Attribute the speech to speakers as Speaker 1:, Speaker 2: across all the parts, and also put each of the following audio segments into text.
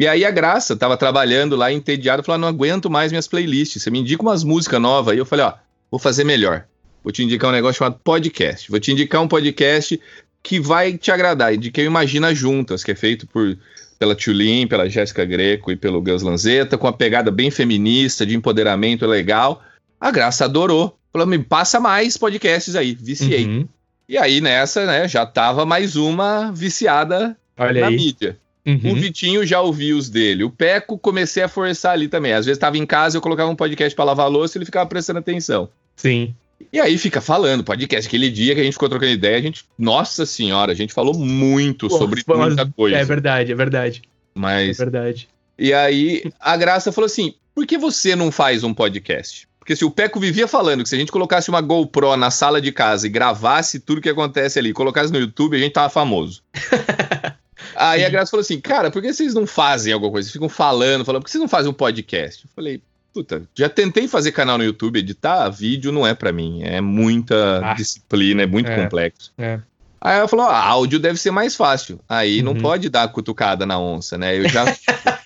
Speaker 1: E aí a Graça tava trabalhando lá, entediado, falou: ah, não aguento mais minhas playlists. Você me indica umas músicas novas. Aí eu falei: ó, vou fazer melhor. Vou te indicar um negócio chamado podcast. Vou te indicar um podcast que vai te agradar. Indiquei o Imagina Juntas, que é feito por, pela Tulin, pela Jéssica Greco e pelo Gus Lanzetta, com uma pegada bem feminista, de empoderamento legal. A Graça adorou. Falou: me passa mais podcasts aí. Viciei.
Speaker 2: Uhum.
Speaker 1: E aí nessa, né, já tava mais uma viciada
Speaker 2: Olha
Speaker 1: na
Speaker 2: aí.
Speaker 1: mídia.
Speaker 2: Uhum.
Speaker 1: O Vitinho já ouvi os dele. O Peco comecei a forçar ali também. Às vezes estava em casa, eu colocava um podcast para lavar a louça e ele ficava prestando atenção.
Speaker 2: Sim.
Speaker 1: E aí fica falando, podcast. Aquele dia que a gente ficou trocando ideia, a gente, nossa senhora, a gente falou muito sobre
Speaker 2: Pô, mas-
Speaker 1: muita coisa.
Speaker 2: É verdade, é verdade. É
Speaker 1: Mas
Speaker 2: verdade.
Speaker 1: e aí a Graça falou assim: por que você não faz um podcast? Porque se o Peco vivia falando que se a gente colocasse uma GoPro na sala de casa e gravasse tudo que acontece ali, colocasse no YouTube, a gente tava famoso. aí a
Speaker 2: Sim.
Speaker 1: Graça falou assim: cara, por que vocês não fazem alguma coisa? Vocês ficam falando, falando, por que vocês não fazem um podcast? Eu falei. Puta, já tentei fazer canal no YouTube, editar vídeo não é pra mim, é muita
Speaker 2: Ah.
Speaker 1: disciplina, é muito
Speaker 2: É.
Speaker 1: complexo.
Speaker 2: É.
Speaker 1: Aí ela falou: ah, áudio deve ser mais fácil. Aí não
Speaker 2: Uhum.
Speaker 1: pode dar cutucada na onça, né? Eu já.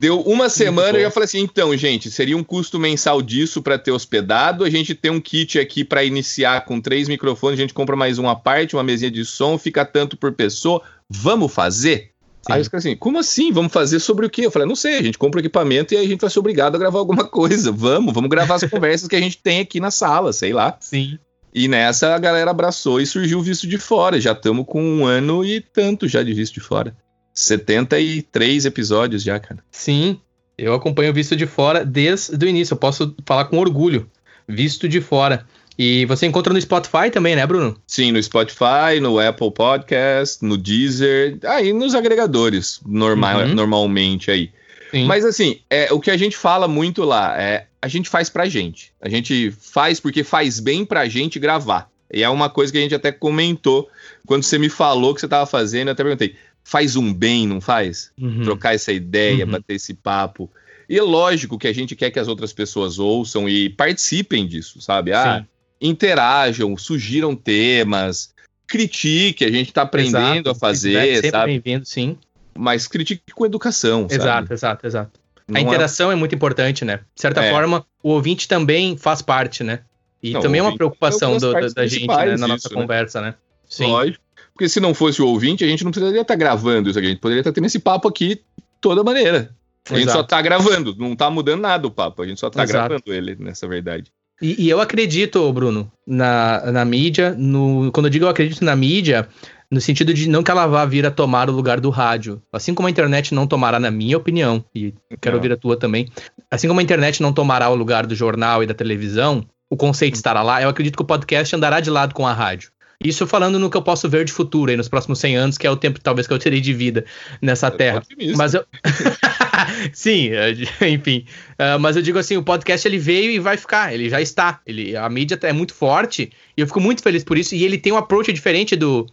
Speaker 1: Deu uma semana e eu já falei assim: então, gente, seria um custo mensal disso pra ter hospedado. A gente tem um kit aqui pra iniciar com três microfones, a gente compra mais uma parte, uma mesinha de som, fica tanto por pessoa. Vamos fazer?
Speaker 2: Sim.
Speaker 1: Aí os caras assim, como assim? Vamos fazer sobre o quê? Eu falei, não sei, a gente compra o equipamento e aí a gente vai ser obrigado a gravar alguma coisa. Vamos, vamos gravar as conversas que a gente tem aqui na sala, sei lá.
Speaker 2: Sim.
Speaker 1: E nessa a galera abraçou e surgiu o visto de fora. Já estamos com um ano e tanto já de visto de fora. 73 episódios já, cara.
Speaker 2: Sim. Eu acompanho o Visto de Fora desde o início. Eu posso falar com orgulho. Visto de Fora. E você encontra no Spotify também, né, Bruno?
Speaker 1: Sim, no Spotify, no Apple Podcast, no Deezer, aí nos agregadores, normal,
Speaker 2: Uhum.
Speaker 1: normalmente aí.
Speaker 2: Sim.
Speaker 1: Mas assim, é, o que a gente fala muito lá é a gente faz pra gente. A gente faz porque faz bem pra gente gravar. E é uma coisa que a gente até comentou quando você me falou que você tava fazendo, eu até perguntei, faz um bem, não faz?
Speaker 2: Uhum.
Speaker 1: trocar essa ideia,
Speaker 2: Uhum.
Speaker 1: bater esse papo. E é lógico que a gente quer que as outras pessoas ouçam e participem disso, sabe? Ah,
Speaker 2: Sim.
Speaker 1: Interajam, sugiram temas, critique, a gente tá aprendendo
Speaker 2: Exato.
Speaker 1: a fazer,
Speaker 2: Feedback sempre
Speaker 1: sabe?
Speaker 2: bem-vindo, sim.
Speaker 1: Mas critique com educação, sabe?
Speaker 2: Exato, exato, exato.
Speaker 1: Não
Speaker 2: a
Speaker 1: é-
Speaker 2: interação é... muito importante, né? De certa
Speaker 1: É.
Speaker 2: forma, o ouvinte também faz parte, né? E
Speaker 1: Não,
Speaker 2: também é uma preocupação
Speaker 1: é uma das
Speaker 2: do- da, gente, né? Na nossa
Speaker 1: disso, né?
Speaker 2: conversa, né? Sim.
Speaker 1: Lógico. Porque se não fosse o ouvinte, a gente não precisaria estar gravando isso aqui. A gente poderia estar tendo esse papo aqui de toda maneira. A gente
Speaker 2: Exato.
Speaker 1: só tá gravando, não tá mudando nada o papo. A gente só tá
Speaker 2: Exato.
Speaker 1: gravando ele, nessa verdade.
Speaker 2: E, e eu acredito, Bruno, na, na mídia, no, quando eu digo eu acredito na mídia, no sentido de não que ela vá vir a tomar o lugar do rádio. Assim como a internet não tomará, na minha opinião, e quero ouvir a tua também, assim como a internet não tomará o lugar do jornal e da televisão, o conceito estará lá, eu acredito que o podcast andará de lado com a rádio. Isso falando no que eu posso ver de futuro aí, nos próximos 100 anos, que é o tempo talvez que eu terei de vida nessa terra.
Speaker 1: Otimista.
Speaker 2: Mas eu. Sim, é, enfim. Ah, mas eu digo assim: o podcast ele veio e vai ficar, ele já está. Ele, a mídia é muito forte e eu fico muito feliz por isso. E ele tem um approach diferente do,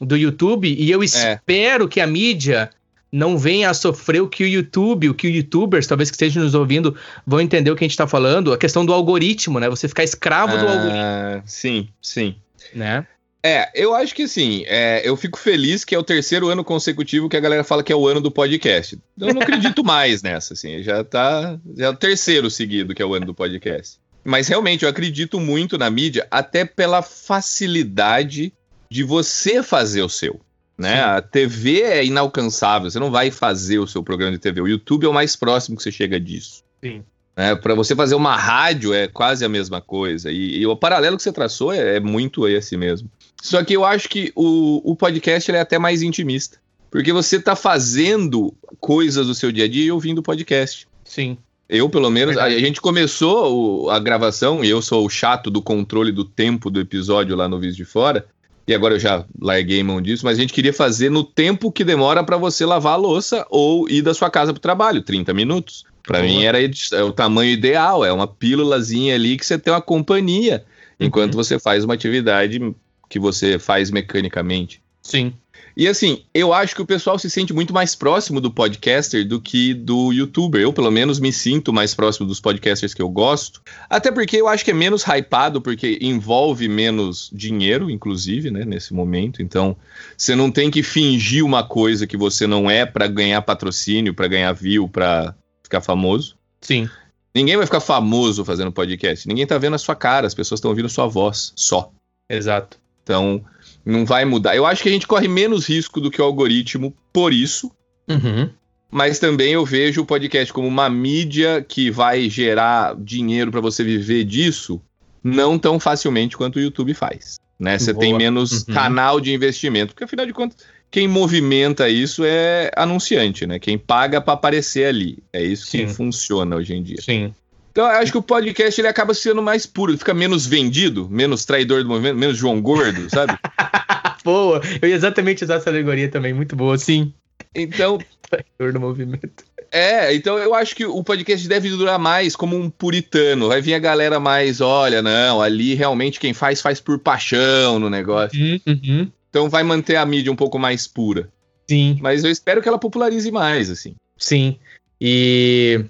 Speaker 2: do YouTube. E
Speaker 1: É.
Speaker 2: eu espero que a mídia não venha a sofrer o que o YouTube, o que os youtubers, talvez que estejam nos ouvindo, vão entender o que a gente está falando, a questão do algoritmo, né? Você ficar escravo do algoritmo,
Speaker 1: Ah, sim, sim.
Speaker 2: né?
Speaker 1: É, eu acho que assim, é, eu fico feliz que é o terceiro ano consecutivo que a galera fala que é o ano do podcast. Eu não acredito mais nessa, assim, já tá. Já é o terceiro seguido que é o ano do podcast. Mas realmente eu acredito muito na mídia, até pela facilidade de você fazer o seu. Né?
Speaker 2: Sim.
Speaker 1: A TV é inalcançável, você não vai fazer o seu programa de TV. O YouTube é o mais próximo que você chega disso.
Speaker 2: Sim.
Speaker 1: É, para você fazer uma rádio é quase a mesma coisa. E, e o paralelo que você traçou é, é muito esse mesmo. Só que eu acho que o, o podcast é até mais intimista. Porque você tá fazendo coisas do seu dia a dia e ouvindo podcast.
Speaker 2: Sim.
Speaker 1: Eu, pelo menos, a, a gente começou o- a gravação, e eu sou o chato do controle do tempo do episódio lá no Visto de Fora. E agora eu já larguei mão disso, mas a gente queria fazer no tempo que demora para você lavar a louça ou ir da sua casa pro trabalho, 30 minutos. Para mim era é o tamanho ideal, é uma pílulazinha ali que você tem uma companhia enquanto
Speaker 2: Uhum.
Speaker 1: você faz uma atividade que você faz mecanicamente.
Speaker 2: Sim.
Speaker 1: E assim, eu acho que o pessoal se sente muito mais próximo do podcaster do que do youtuber. Eu, pelo menos, me sinto mais próximo dos podcasters que eu gosto. Até porque eu acho que é menos hypado, porque envolve menos dinheiro, inclusive, né, nesse momento. Então, você não tem que fingir uma coisa que você não é para ganhar patrocínio, para ganhar view, para ficar famoso.
Speaker 2: Sim.
Speaker 1: Ninguém vai ficar famoso fazendo podcast. Ninguém tá vendo a sua cara, as pessoas estão ouvindo sua voz só.
Speaker 2: Exato.
Speaker 1: Então, não vai mudar. Eu acho que a gente corre menos risco do que o algoritmo por isso.
Speaker 2: Uhum.
Speaker 1: Mas também eu vejo o podcast como uma mídia que vai gerar dinheiro para você viver disso, não tão facilmente quanto o YouTube faz. Né? Você tem menos uhum. canal de investimento, porque afinal de contas, quem movimenta isso é anunciante, né? Quem paga para aparecer ali. É isso Sim. que funciona hoje em dia.
Speaker 2: Sim.
Speaker 1: Então, eu acho que o podcast ele acaba sendo mais puro, fica menos vendido, menos traidor do movimento, menos João Gordo, sabe?
Speaker 2: boa! Eu ia exatamente usar essa alegoria também, muito boa, sim.
Speaker 1: Então.
Speaker 2: traidor do movimento.
Speaker 1: É, então eu acho que o podcast deve durar mais como um puritano. Vai vir a galera mais, olha, não, ali realmente quem faz, faz por paixão no negócio.
Speaker 2: Uhum, uhum.
Speaker 1: Então vai manter a mídia um pouco mais pura.
Speaker 2: Sim.
Speaker 1: Mas eu espero que ela popularize mais, assim.
Speaker 2: Sim. E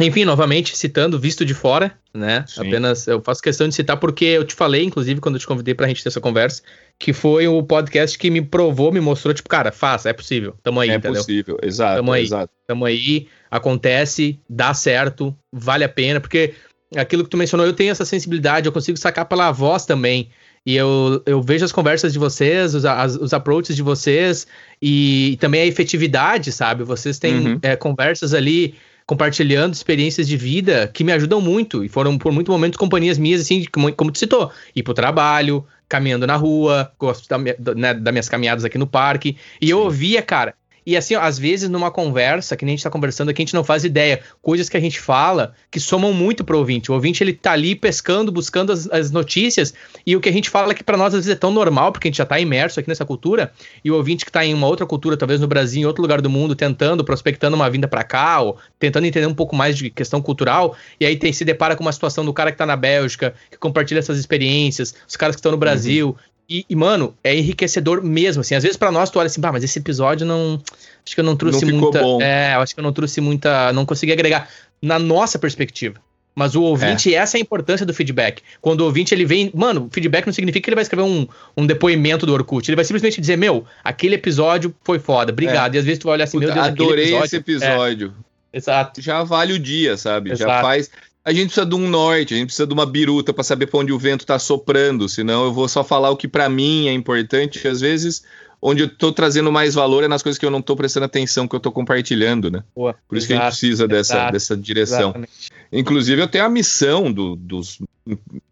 Speaker 2: enfim, novamente, citando Visto de Fora, né? Sim. Apenas eu faço questão de citar porque eu te falei, inclusive, quando eu te convidei pra gente ter essa conversa, que foi o podcast que me provou, me mostrou, tipo, cara, faça, é possível. Tamo aí,
Speaker 1: é
Speaker 2: entendeu?
Speaker 1: É possível, exato.
Speaker 2: Tamo aí,
Speaker 1: exato.
Speaker 2: tamo aí, acontece, dá certo, vale a pena, porque aquilo que tu mencionou, eu tenho essa sensibilidade, eu consigo sacar pela voz também. E eu, eu vejo as conversas de vocês, os, as, os approaches de vocês e, também a efetividade, sabe? Vocês têm uhum. é, conversas ali compartilhando experiências de vida que me ajudam muito e foram por muitos momentos companhias minhas, assim, como, como tu citou, ir pro trabalho, caminhando na rua, gosto da, né, das minhas caminhadas aqui no parque. E Sim. eu ouvia, cara, e assim, ó, às vezes numa conversa, que nem a gente tá conversando aqui, a gente não faz ideia. Coisas que a gente fala que somam muito pro ouvinte. O ouvinte, ele tá ali pescando, buscando as, as notícias, e o que a gente fala que para nós às vezes é tão normal, porque a gente já tá imerso aqui nessa cultura, e o ouvinte que tá em uma outra cultura, talvez no Brasil, em outro lugar do mundo, tentando, prospectando uma vinda para cá, ou tentando entender um pouco mais de questão cultural, e aí tem, se depara com uma situação do cara que tá na Bélgica, que compartilha essas experiências, os caras que estão no Brasil, uhum. E, e, mano, é enriquecedor mesmo, assim. Às vezes para nós tu olha assim, bah, mas esse episódio não. Acho que eu não trouxe não muita. Bom. É, acho que eu não trouxe muita. Não consegui agregar na nossa perspectiva. Mas o ouvinte, é. essa é a importância do feedback. Quando o ouvinte ele vem. Mano, feedback não significa que ele vai escrever um, um depoimento do Orkut. Ele vai simplesmente dizer: Meu, aquele episódio foi foda, obrigado. É. E às vezes tu vai olhar assim: Meu Deus,
Speaker 1: Adorei episódio, esse episódio.
Speaker 2: É. Exato.
Speaker 1: Já vale o dia, sabe? Exato. Já faz a gente precisa de um norte, a gente precisa de uma biruta para saber para onde o vento está soprando, senão eu vou só falar o que para mim é importante, às vezes onde eu estou trazendo mais valor é nas coisas que eu não estou prestando atenção, que eu estou compartilhando, né?
Speaker 2: Boa,
Speaker 1: Por isso exato, que a gente precisa dessa, dessa direção. Exatamente. Inclusive, eu tenho a missão do, dos,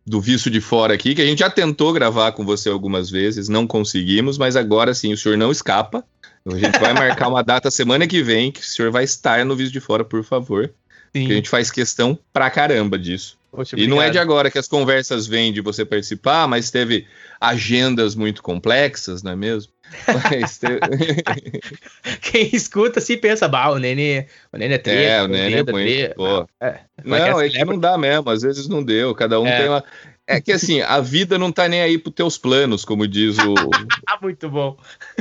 Speaker 1: do Visto de Fora aqui, que a gente já tentou gravar com você algumas vezes, não conseguimos, mas agora sim, o senhor não escapa. A gente vai marcar uma data semana que vem, que o senhor vai estar no Visto de Fora, por favor. Sim. Que a gente faz questão pra caramba disso. Poxa, e não é de agora que as conversas vêm de você participar, mas teve agendas muito complexas, não é mesmo?
Speaker 2: Teve... Quem escuta se pensa, bah, o Nene, o Nene é treta.
Speaker 1: É, o Nene é muito, pô. É, não, é, é que não dá mesmo, às vezes não deu, cada um é. tem uma... É que assim, a vida não tá nem aí pros teus planos, como diz o.
Speaker 2: muito bom.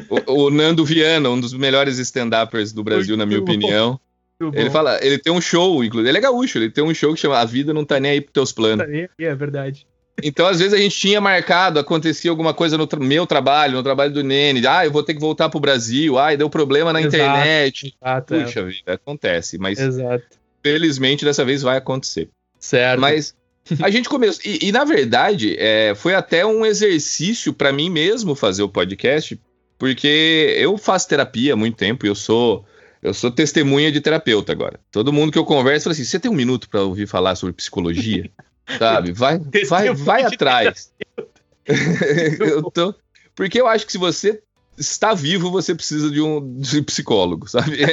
Speaker 1: O, o Nando Viana, um dos melhores stand-uppers do Brasil, muito na minha bom. opinião. Ele fala, ele tem um show, inclusive, ele é gaúcho, ele tem um show que chama A Vida Não Tá Nem Aí Pros Teus Planos.
Speaker 2: É verdade.
Speaker 1: Então, às vezes, a gente tinha marcado, acontecia alguma coisa no tra meu trabalho, no trabalho do Nene, ah, eu vou ter que voltar pro Brasil, ah, deu problema na exato, internet.
Speaker 2: Exato,
Speaker 1: Puxa é. vida, acontece, mas
Speaker 2: exato.
Speaker 1: felizmente dessa vez vai acontecer.
Speaker 2: Certo.
Speaker 1: Mas a gente começou, e, e na verdade, é, foi até um exercício para mim mesmo fazer o podcast, porque eu faço terapia há muito tempo, e eu sou eu sou testemunha de terapeuta agora. Todo mundo que eu converso fala assim: você tem um minuto para ouvir falar sobre psicologia? Sabe? Vai, vai, vai atrás. eu tô... Porque eu acho que se você está vivo, você precisa de um de psicólogo, sabe?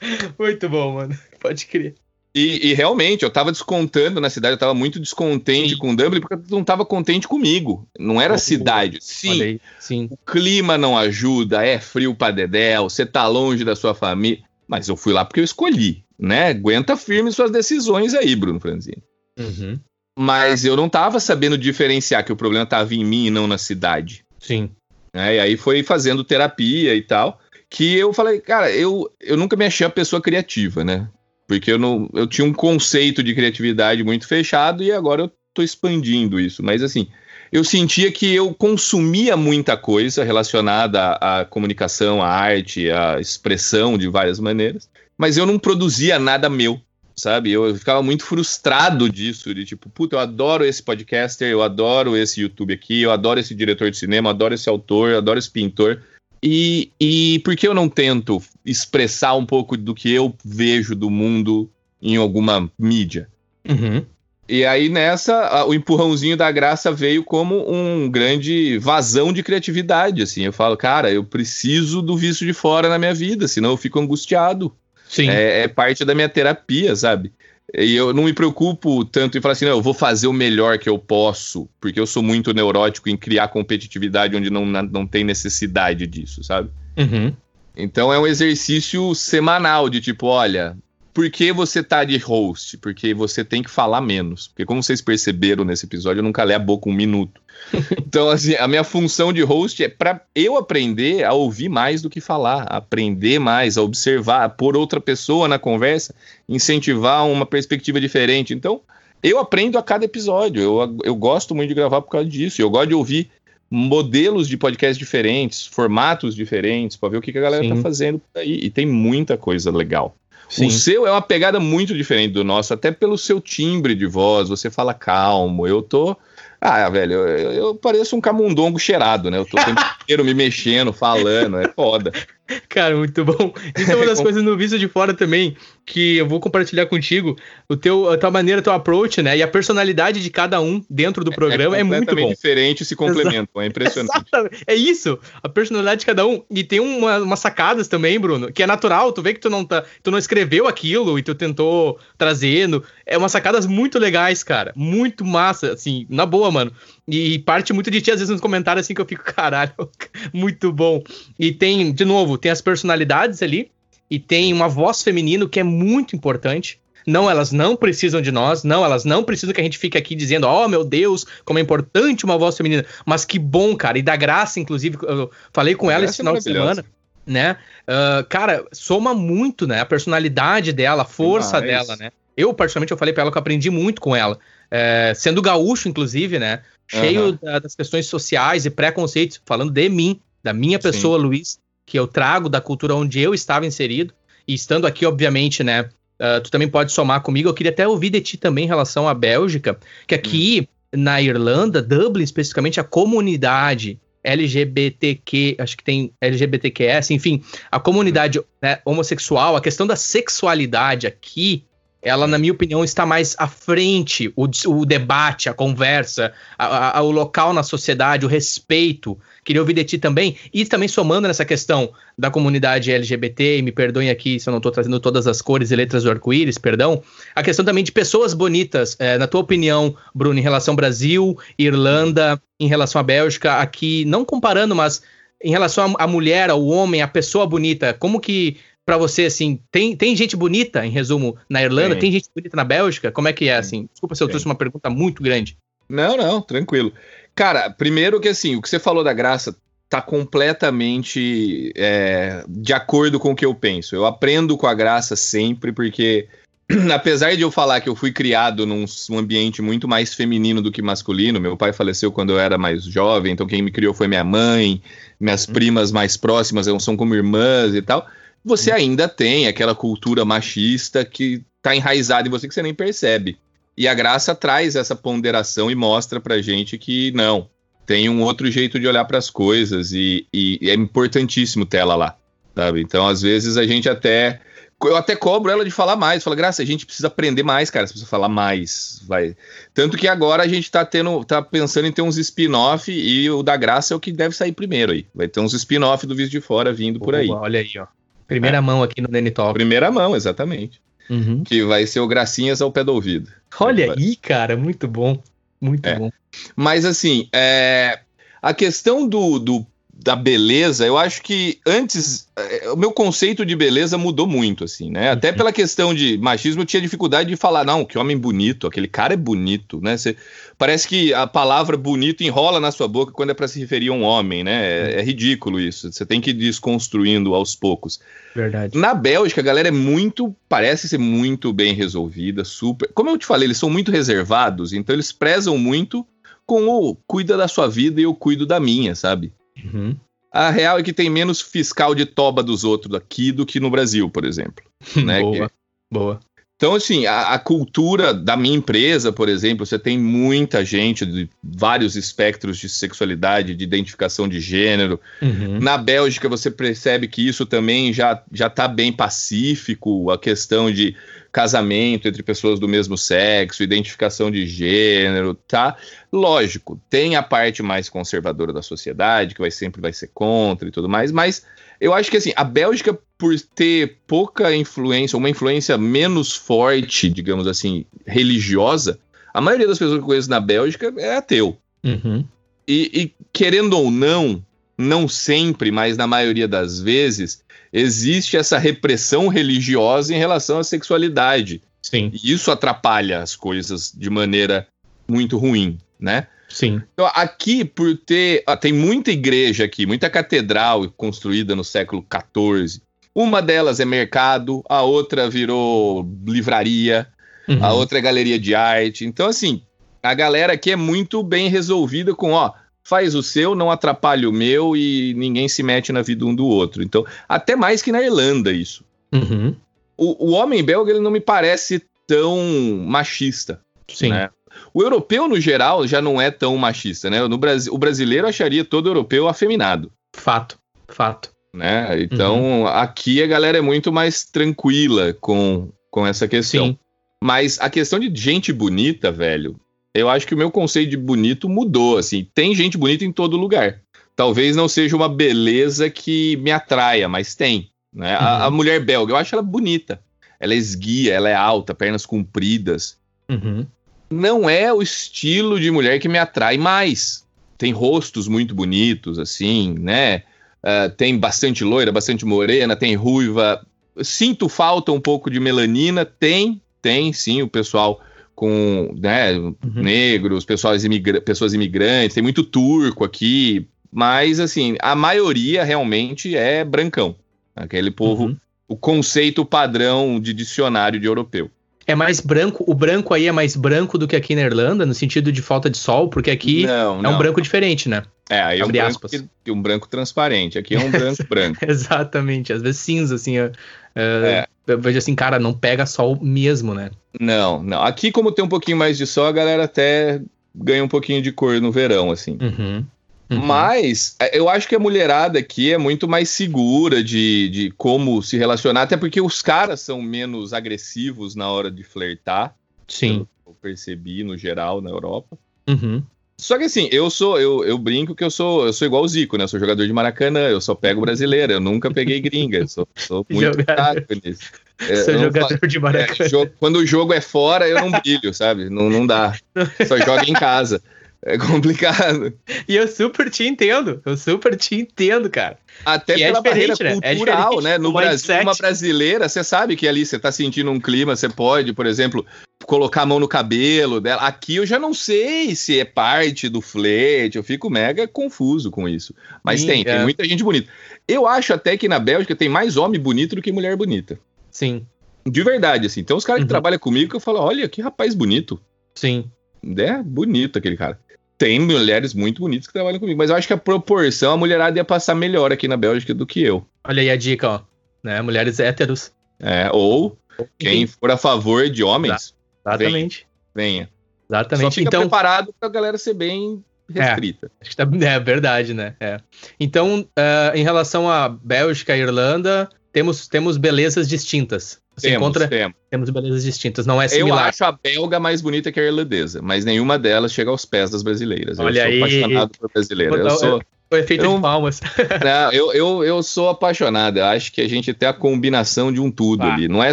Speaker 1: É.
Speaker 2: Muito bom, mano. Pode crer.
Speaker 1: E, e, realmente, eu tava descontando na cidade, eu tava muito descontente sim. com o Dublin porque não tava contente comigo. Não era a cidade. Sim,
Speaker 2: sim,
Speaker 1: o clima não ajuda, é frio pra dedéu, você tá longe da sua família. Mas eu fui lá porque eu escolhi, né? Aguenta firme suas decisões aí, Bruno Franzini.
Speaker 2: Uhum.
Speaker 1: Mas eu não tava sabendo diferenciar que o problema tava em mim e não na cidade.
Speaker 2: Sim.
Speaker 1: Né? E aí foi fazendo terapia e tal. Que eu falei, cara, eu, eu nunca me achei uma pessoa criativa, né? Porque eu, não, eu tinha um conceito de criatividade muito fechado e agora eu tô expandindo isso. Mas assim, eu sentia que eu consumia muita coisa relacionada à, à comunicação, à arte, à expressão de várias maneiras, mas eu não produzia nada meu sabe? Eu ficava muito frustrado disso, de tipo, puta, eu adoro esse podcaster, eu adoro esse YouTube aqui, eu adoro esse diretor de cinema, adoro esse autor, adoro esse pintor. E, e por que eu não tento expressar um pouco do que eu vejo do mundo em alguma mídia?
Speaker 2: Uhum.
Speaker 1: E aí nessa, o empurrãozinho da graça veio como um grande vazão de criatividade, assim. Eu falo, cara, eu preciso do visto de fora na minha vida, senão eu fico angustiado.
Speaker 2: Sim.
Speaker 1: É, é parte da minha terapia, sabe? E eu não me preocupo tanto em falar assim, não, eu vou fazer o melhor que eu posso, porque eu sou muito neurótico em criar competitividade onde não, não tem necessidade disso, sabe?
Speaker 2: Uhum.
Speaker 1: Então é um exercício semanal de tipo, olha, por que você tá de host? Porque você tem que falar menos. Porque como vocês perceberam nesse episódio, eu nunca lê a boca um minuto. então, assim, a minha função de host é para eu aprender a ouvir mais do que falar, a aprender mais, a observar, a pôr outra pessoa na conversa, incentivar uma perspectiva diferente. Então, eu aprendo a cada episódio. Eu, eu gosto muito de gravar por causa disso. Eu gosto de ouvir modelos de podcast diferentes, formatos diferentes, para ver o que, que a galera tá Sim. tá fazendo por aí. E tem muita coisa legal. Sim. O seu é uma pegada muito diferente do nosso, até pelo seu timbre de voz. Você fala calmo. Eu tô. Ah, velho, eu, eu pareço um camundongo cheirado, né? Eu tô tempo inteiro me mexendo, falando, é foda.
Speaker 2: Cara, muito bom. Isso é uma das coisas no Visto de Fora também, que eu vou compartilhar contigo. O teu, a tua maneira, o teu approach, né? E a personalidade de cada um dentro do é, programa é, é muito bom.
Speaker 1: diferente se complementam, é impressionante.
Speaker 2: Exatamente. É isso, a personalidade de cada um. E tem uma, umas sacadas também, Bruno, que é natural, tu vê que tu não, tá, tu não escreveu aquilo e tu tentou trazendo. É umas sacadas muito legais, cara. Muito massa, assim, na boa, mano. E parte muito de ti, às vezes, nos comentários, assim, que eu fico, caralho, muito bom. E tem, de novo, tem as personalidades ali, e tem uma voz feminina que é muito importante. Não, elas não precisam de nós, não, elas não precisam que a gente fique aqui dizendo, oh meu Deus, como é importante uma voz feminina. Mas que bom, cara, e da graça, inclusive, eu falei com ela esse final de semana, né? Uh, cara, soma muito, né? A personalidade dela, a força dela, né? Eu, particularmente, eu falei pra ela que eu aprendi muito com ela. É, sendo gaúcho, inclusive, né? Cheio uhum. da, das questões sociais e preconceitos, falando de mim, da minha pessoa, Sim. Luiz, que eu trago da cultura onde eu estava inserido, e estando aqui, obviamente, né, uh, tu também pode somar comigo, eu queria até ouvir de ti também em relação à Bélgica, que aqui hum. na Irlanda, Dublin especificamente, a comunidade LGBTQ, acho que tem LGBTQS, enfim, a comunidade né, homossexual, a questão da sexualidade aqui ela, na minha opinião, está mais à frente, o, o debate, a conversa, a, a, o local na sociedade, o respeito. Queria ouvir de ti também, e também somando nessa questão da comunidade LGBT, e me perdoem aqui se eu não estou trazendo todas as cores e letras do arco-íris, perdão, a questão também de pessoas bonitas, é, na tua opinião, Bruno, em relação ao Brasil, Irlanda, em relação à Bélgica, aqui, não comparando, mas em relação à mulher, ao homem, à pessoa bonita, como que para você, assim, tem, tem gente bonita, em resumo, na Irlanda? Tem, tem gente bonita na Bélgica? Como é que é, assim? Desculpa se eu trouxe uma pergunta muito grande.
Speaker 1: Não, não, tranquilo. Cara, primeiro que, assim, o que você falou da graça tá completamente é, de acordo com o que eu penso. Eu aprendo com a graça sempre, porque apesar de eu falar que eu fui criado num um ambiente muito mais feminino do que masculino, meu pai faleceu quando eu era mais jovem, então quem me criou foi minha mãe, minhas uhum. primas mais próximas são como irmãs e tal você uhum. ainda tem aquela cultura machista que tá enraizada em você que você nem percebe. E a graça traz essa ponderação e mostra pra gente que não, tem um outro jeito de olhar para as coisas e, e, é importantíssimo ter ela lá, sabe? Então, às vezes a gente até eu até cobro ela de falar mais. Fala, Graça, a gente precisa aprender mais, cara. Você precisa falar mais. Vai. Tanto que agora a gente tá tendo, tá pensando em ter uns spin-off e o da Graça é o que deve sair primeiro aí. Vai ter uns spin-off do Visto de Fora vindo por aí.
Speaker 2: Olha aí, ó. Primeira é. mão aqui no Nene Talk.
Speaker 1: Primeira mão, exatamente. Uhum. Que vai ser o Gracinhas ao pé do ouvido.
Speaker 2: Olha aí, cara, muito bom. Muito é. bom.
Speaker 1: Mas assim, é, a questão do, do, da beleza, eu acho que antes é, o meu conceito de beleza mudou muito, assim, né? Até uhum. pela questão de machismo, eu tinha dificuldade de falar, não, que homem bonito, aquele cara é bonito, né? Você, parece que a palavra bonito enrola na sua boca quando é para se referir a um homem, né? É, é, ridículo isso. Você tem que ir desconstruindo aos poucos.
Speaker 2: Verdade.
Speaker 1: Na Bélgica, a galera é muito, parece ser muito bem resolvida, super. Como eu te falei, eles são muito reservados, então eles prezam muito com o cuida da sua vida e eu cuido da minha, sabe? Uhum. A real é que tem menos fiscal de toba dos outros aqui do que no Brasil, por exemplo. né?
Speaker 2: boa,
Speaker 1: que...
Speaker 2: boa.
Speaker 1: Então, assim, a, a, cultura da minha empresa, por exemplo, você tem muita gente de vários espectros de sexualidade, de identificação de gênero. Uhum. Na Bélgica, você percebe que isso também já está bem pacífico, a questão de casamento entre pessoas do mesmo sexo, identificação de gênero, tá? Lógico, tem a parte mais conservadora da sociedade, que vai sempre vai ser contra e tudo mais, mas eu acho que assim, a Bélgica, por ter pouca influência, uma influência menos forte, digamos assim, religiosa, a maioria das pessoas que eu conheço na Bélgica é ateu. Uhum. E, e, querendo ou não, não sempre, mas na maioria das vezes, existe essa repressão religiosa em relação à sexualidade.
Speaker 2: Sim.
Speaker 1: E isso atrapalha as coisas de maneira muito ruim, né?
Speaker 2: Sim.
Speaker 1: Então, aqui, por ter. Ó, tem muita igreja aqui, muita catedral construída no século XIV. Uma delas é mercado, a outra virou livraria, uhum. a outra é galeria de arte. Então, assim, a galera aqui é muito bem resolvida com, ó, faz o seu, não atrapalha o meu e ninguém se mete na vida um do outro. Então, até mais que na Irlanda, isso.
Speaker 2: Uhum.
Speaker 1: O, o, homem belga, ele não me parece tão machista.
Speaker 2: Sim.
Speaker 1: Né? O europeu, no geral, já não é tão machista, né? No Brasil, o brasileiro acharia todo europeu afeminado.
Speaker 2: Fato, fato.
Speaker 1: Né? Então, uhum. aqui a galera é muito mais tranquila com, com essa questão. Sim. Mas a questão de gente bonita, velho, eu acho que o meu conceito de bonito mudou, assim. Tem gente bonita em todo lugar. Talvez não seja uma beleza que me atraia, mas tem. Né? Uhum. A, a, mulher belga, eu acho ela bonita. Ela é esguia, ela é alta, pernas compridas.
Speaker 2: Uhum.
Speaker 1: Não é o estilo de mulher que me atrai mais. Tem rostos muito bonitos, assim, né? Uh, tem bastante loira, bastante morena, tem ruiva. Sinto falta um pouco de melanina. Tem, tem, sim, o pessoal com né, uhum. negros, pessoas, imigra pessoas imigrantes, tem muito turco aqui, mas assim, a maioria realmente é brancão. Aquele povo, uhum. o conceito padrão de dicionário de europeu.
Speaker 2: É mais branco, o branco aí é mais branco do que aqui na Irlanda, no sentido de falta de sol, porque aqui não, não. é um branco diferente, né?
Speaker 1: É, aí é um branco, que, um branco transparente, aqui é um branco branco.
Speaker 2: Exatamente, às vezes cinza, assim, é, é. Eu vejo assim, cara, não pega sol mesmo, né?
Speaker 1: Não, não. Aqui, como tem um pouquinho mais de sol, a galera até ganha um pouquinho de cor no verão, assim.
Speaker 2: Uhum. Uhum.
Speaker 1: Mas é, eu acho que a mulherada aqui é muito mais segura de, de como se relacionar, até porque os caras são menos agressivos na hora de flertar.
Speaker 2: Sim.
Speaker 1: Eu percebi no geral na Europa.
Speaker 2: Uhum.
Speaker 1: Só que assim, eu sou, eu, eu brinco que eu sou, eu sou igual o Zico, né? Eu sou jogador de Maracanã, eu só pego brasileiro, eu nunca peguei gringa, eu sou, sou muito fraco nisso.
Speaker 2: É, sou jogador de Maracanã. É,
Speaker 1: jogo, quando o jogo é fora, eu não brilho, sabe? Não, não dá. Só joga em casa. É complicado.
Speaker 2: E eu super te entendo. Eu super te entendo, cara.
Speaker 1: Até que é pela é barreira né? Cultural, é né? No Brasil, uma brasileira, você sabe que ali você tá sentindo um clima, você pode, por exemplo, colocar a mão no cabelo dela. Aqui eu já não sei se é parte do flerte, eu fico mega confuso com isso. Mas Sim, tem, é. tem muita gente bonita. Eu acho até que na Bélgica tem mais homem bonito do que mulher bonita.
Speaker 2: Sim.
Speaker 1: De verdade, assim. Tem uns caras uhum. que trabalham comigo que eu falo, olha, que rapaz bonito.
Speaker 2: Sim.
Speaker 1: É bonito aquele cara tem mulheres muito bonitas que trabalham comigo, mas eu acho que a proporção, a mulherada ia passar melhor aqui na Bélgica do que eu.
Speaker 2: Olha aí a dica, ó. Né? Mulheres héteros.
Speaker 1: É, ou quem for a favor de homens.
Speaker 2: Exatamente.
Speaker 1: Venha.
Speaker 2: Exatamente.
Speaker 1: Só fica então, preparado pra galera ser bem restrita.
Speaker 2: É, acho que tá, é verdade, né? É. Então, uh, em relação à Bélgica e Irlanda, temos, temos belezas distintas.
Speaker 1: Você temos, encontra, temos.
Speaker 2: temos belezas distintas, não é similar.
Speaker 1: Eu acho a belga mais bonita que a irlandesa, mas nenhuma delas chega aos pés das brasileiras.
Speaker 2: Olha
Speaker 1: eu
Speaker 2: sou
Speaker 1: aí. apaixonado por brasileira. Eu sou...
Speaker 2: O efeito eu, de palmas.
Speaker 1: Não, eu, eu, eu sou apaixonado. Eu acho que a gente tem a combinação de um tudo ah, ali. Não é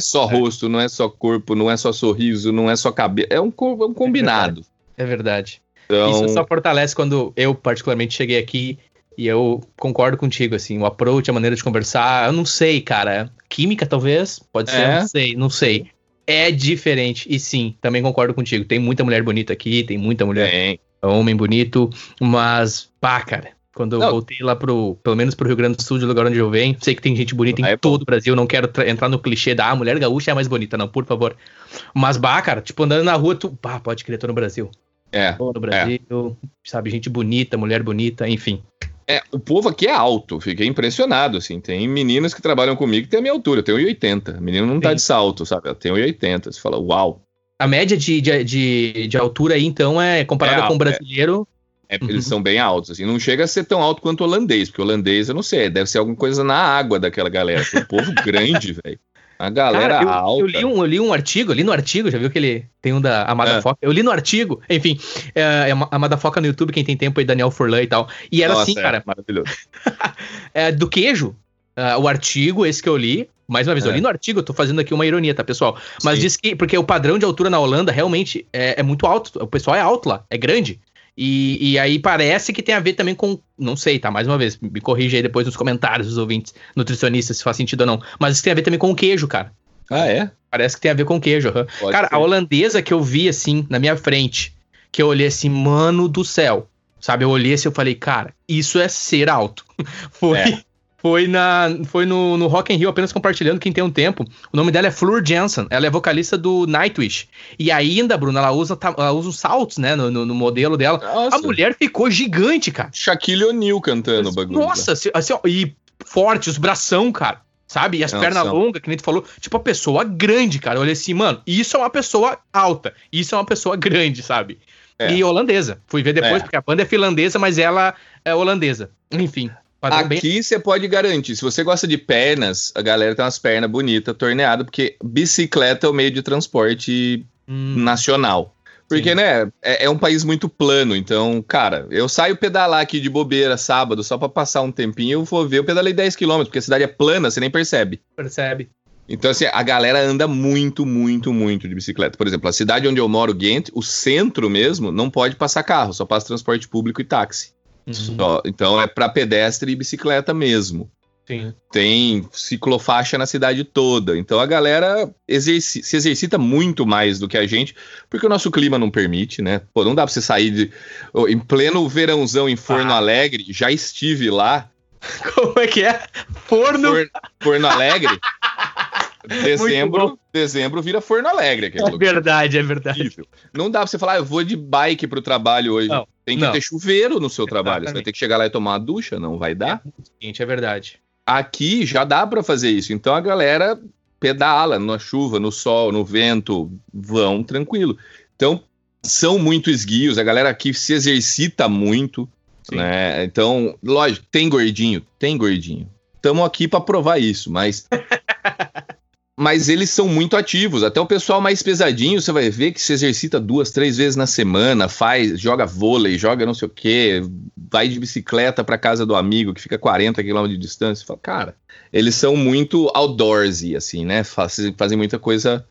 Speaker 1: só é. rosto, não é só corpo, não é só sorriso, não é só cabelo. É um, é um combinado.
Speaker 2: É verdade. É verdade. Então... Isso só fortalece quando eu, particularmente, cheguei aqui E eu concordo contigo, assim, o approach, a maneira de conversar, eu não sei, cara. Química, talvez? Pode ser,
Speaker 1: É.
Speaker 2: não sei, não sei. É diferente. E sim, também concordo contigo. Tem muita mulher bonita aqui, tem muita mulher,
Speaker 1: Tem.
Speaker 2: homem bonito, mas, pá, cara. Quando eu
Speaker 1: Não.
Speaker 2: voltei lá pro, pelo menos pro Rio Grande do Sul, de lugar onde eu venho, sei que tem gente bonita em
Speaker 1: Ah, é bom.
Speaker 2: todo o Brasil, não quero tra- entrar no clichê da ah, mulher gaúcha é a mais bonita, não, por favor. Mas, bah, cara, tipo, andando na rua, tu, pá, pode crer, tô no Brasil.
Speaker 1: É.
Speaker 2: Tô no Brasil, sabe, gente bonita, mulher bonita, enfim.
Speaker 1: É, o povo aqui é alto, fiquei impressionado, assim. Tem meninas que trabalham comigo que tem a minha altura, tem 1,80. A menina não tá
Speaker 2: Sim.
Speaker 1: de salto, sabe? Ela tem 1,80. Você fala, uau.
Speaker 2: A média de, de, de, de altura aí, então, é comparada
Speaker 1: É,
Speaker 2: com o
Speaker 1: é.
Speaker 2: brasileiro.
Speaker 1: É,
Speaker 2: Uhum.
Speaker 1: Eles são bem altos, assim. Não chega a ser tão alto quanto o holandês, porque o holandês, eu não sei, deve ser alguma coisa na água daquela galera. Tem um povo grande, velho. A galera
Speaker 2: Cara, eu,
Speaker 1: alta.
Speaker 2: eu li um, eu li um artigo, eu li no artigo, já viu que ele tem um da Amada
Speaker 1: É.
Speaker 2: Foca? Eu li no artigo, enfim, é, é a Amada Foca no YouTube, quem tem tempo aí, Daniel Furlan e tal. E era
Speaker 1: Nossa,
Speaker 2: assim,
Speaker 1: é,
Speaker 2: cara,
Speaker 1: Maravilhoso.
Speaker 2: é, do queijo, ah, o artigo, esse que eu li, mais uma vez, eu
Speaker 1: É.
Speaker 2: li no artigo, eu tô fazendo aqui uma ironia, tá, pessoal? Mas
Speaker 1: Sim.
Speaker 2: diz que, porque o padrão de altura na Holanda realmente é, é muito alto, o pessoal é alto lá, é grande. E, e aí parece que tem a ver também com, não sei, tá, mais uma vez, me corrija aí depois nos comentários dos ouvintes, nutricionistas, se faz sentido ou não. Mas isso tem a ver também com o queijo, cara.
Speaker 1: Ah, é?
Speaker 2: Parece que tem a ver com o queijo.
Speaker 1: Pode
Speaker 2: Cara,
Speaker 1: ser.
Speaker 2: a holandesa que eu vi assim, na minha frente, que eu olhei assim, mano do céu. Sabe, eu olhei assim, eu falei, cara, isso é ser alto. foi
Speaker 1: É.
Speaker 2: foi, na, foi no, no Rock in Rio, apenas compartilhando, quem tem um tempo. O nome dela é Fleur Jensen, ela é vocalista do Nightwish. E ainda, Bruno, ela usa, ela usa os saltos, né, no, no- no modelo dela.
Speaker 1: Nossa,
Speaker 2: A mulher ficou gigante, cara.
Speaker 1: Shaquille O'Neal cantando o bagulho.
Speaker 2: Nossa, assim, assim, e forte, os bração, cara. Sabe? E as pernas longas, que nem tu falou. Tipo, a pessoa grande, cara. Eu olhei assim, mano, isso é uma pessoa alta. Isso é uma pessoa grande, sabe?
Speaker 1: É.
Speaker 2: E holandesa. Fui ver depois,
Speaker 1: É.
Speaker 2: porque a banda é finlandesa, mas ela é holandesa. Enfim. Bem-
Speaker 1: Aqui você pode garantir, se você gosta de pernas, a galera tem umas pernas bonitas, torneadas, porque bicicleta é o meio de transporte
Speaker 2: Hum,
Speaker 1: nacional. Porque,
Speaker 2: Sim.
Speaker 1: né, é, é um país muito plano, então, cara, eu saio pedalar aqui de bobeira sábado só pra passar um tempinho, eu vou ver, eu pedalei 10 km, porque a cidade é plana, você nem percebe.
Speaker 2: percebe.
Speaker 1: Então, assim, a galera anda muito, muito, muito de bicicleta. Por exemplo, a cidade onde eu moro, Ghent, o centro mesmo, não pode passar carro, só passa transporte público e táxi.
Speaker 2: Uhum,
Speaker 1: Só- então é pra pedestre e bicicleta mesmo.
Speaker 2: sim.
Speaker 1: Tem ciclofaixa na cidade toda. Então a galera exerci- se exercita muito mais do que a gente, porque o nosso clima não permite, né? Pô, não dá pra você sair de. Ô, Em pleno verãozão em Forno
Speaker 2: Ah.
Speaker 1: Alegre, já estive lá.
Speaker 2: Como é que é? Forno.
Speaker 1: For- Forno Alegre. Dezembro, dezembro vira Forno Alegre
Speaker 2: É
Speaker 1: lugar.
Speaker 2: verdade, é verdade.
Speaker 1: Não dá pra você falar, ah, eu vou de bike pro trabalho hoje.
Speaker 2: Não,
Speaker 1: Tem que
Speaker 2: não.
Speaker 1: ter chuveiro no seu trabalho. Você vai
Speaker 2: Exatamente.
Speaker 1: ter que chegar lá e tomar uma ducha? Não vai dar.
Speaker 2: Gente, é verdade.
Speaker 1: Aqui já dá pra fazer isso. Então a galera pedala na chuva, no sol, no vento, vão tranquilo. Então são muito esguios, a galera aqui se exercita muito,
Speaker 2: Sim.
Speaker 1: né? Então, lógico, tem gordinho, tem gordinho. Estamos aqui pra provar isso, mas mas eles são muito ativos. Até o pessoal mais pesadinho, você vai ver que se exercita duas, três vezes na semana, faz, joga vôlei, joga não sei o quê, vai de bicicleta pra casa do amigo que fica 40 quilômetros de distância. Fala, cara, eles são muito outdoorsy, assim, né? Fazem, fazem muita coisa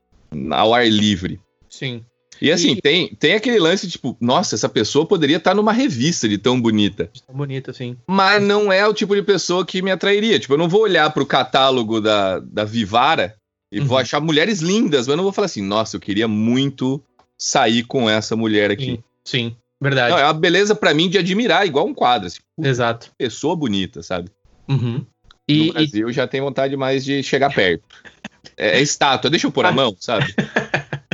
Speaker 1: ao ar livre.
Speaker 2: Sim.
Speaker 1: E assim,
Speaker 2: E-
Speaker 1: tem, tem aquele lance, tipo, nossa, essa pessoa poderia estar numa revista de tão bonita.
Speaker 2: Tão bonito, assim.
Speaker 1: Mas não é o tipo de pessoa que me atrairia. Tipo, eu não vou olhar pro catálogo da, da Vivara e vou
Speaker 2: Uhum.
Speaker 1: achar mulheres lindas, mas não vou falar assim, nossa, eu queria muito sair com essa mulher aqui.
Speaker 2: Sim. Sim. Verdade.
Speaker 1: Não, é uma beleza pra mim de admirar, igual um quadro. Assim,
Speaker 2: Exato.
Speaker 1: pessoa bonita, sabe?
Speaker 2: Uhum.
Speaker 1: No
Speaker 2: E, e
Speaker 1: Brasil já tem vontade mais de chegar perto. É, é estátua, deixa eu pôr a
Speaker 2: Ah.
Speaker 1: mão, sabe?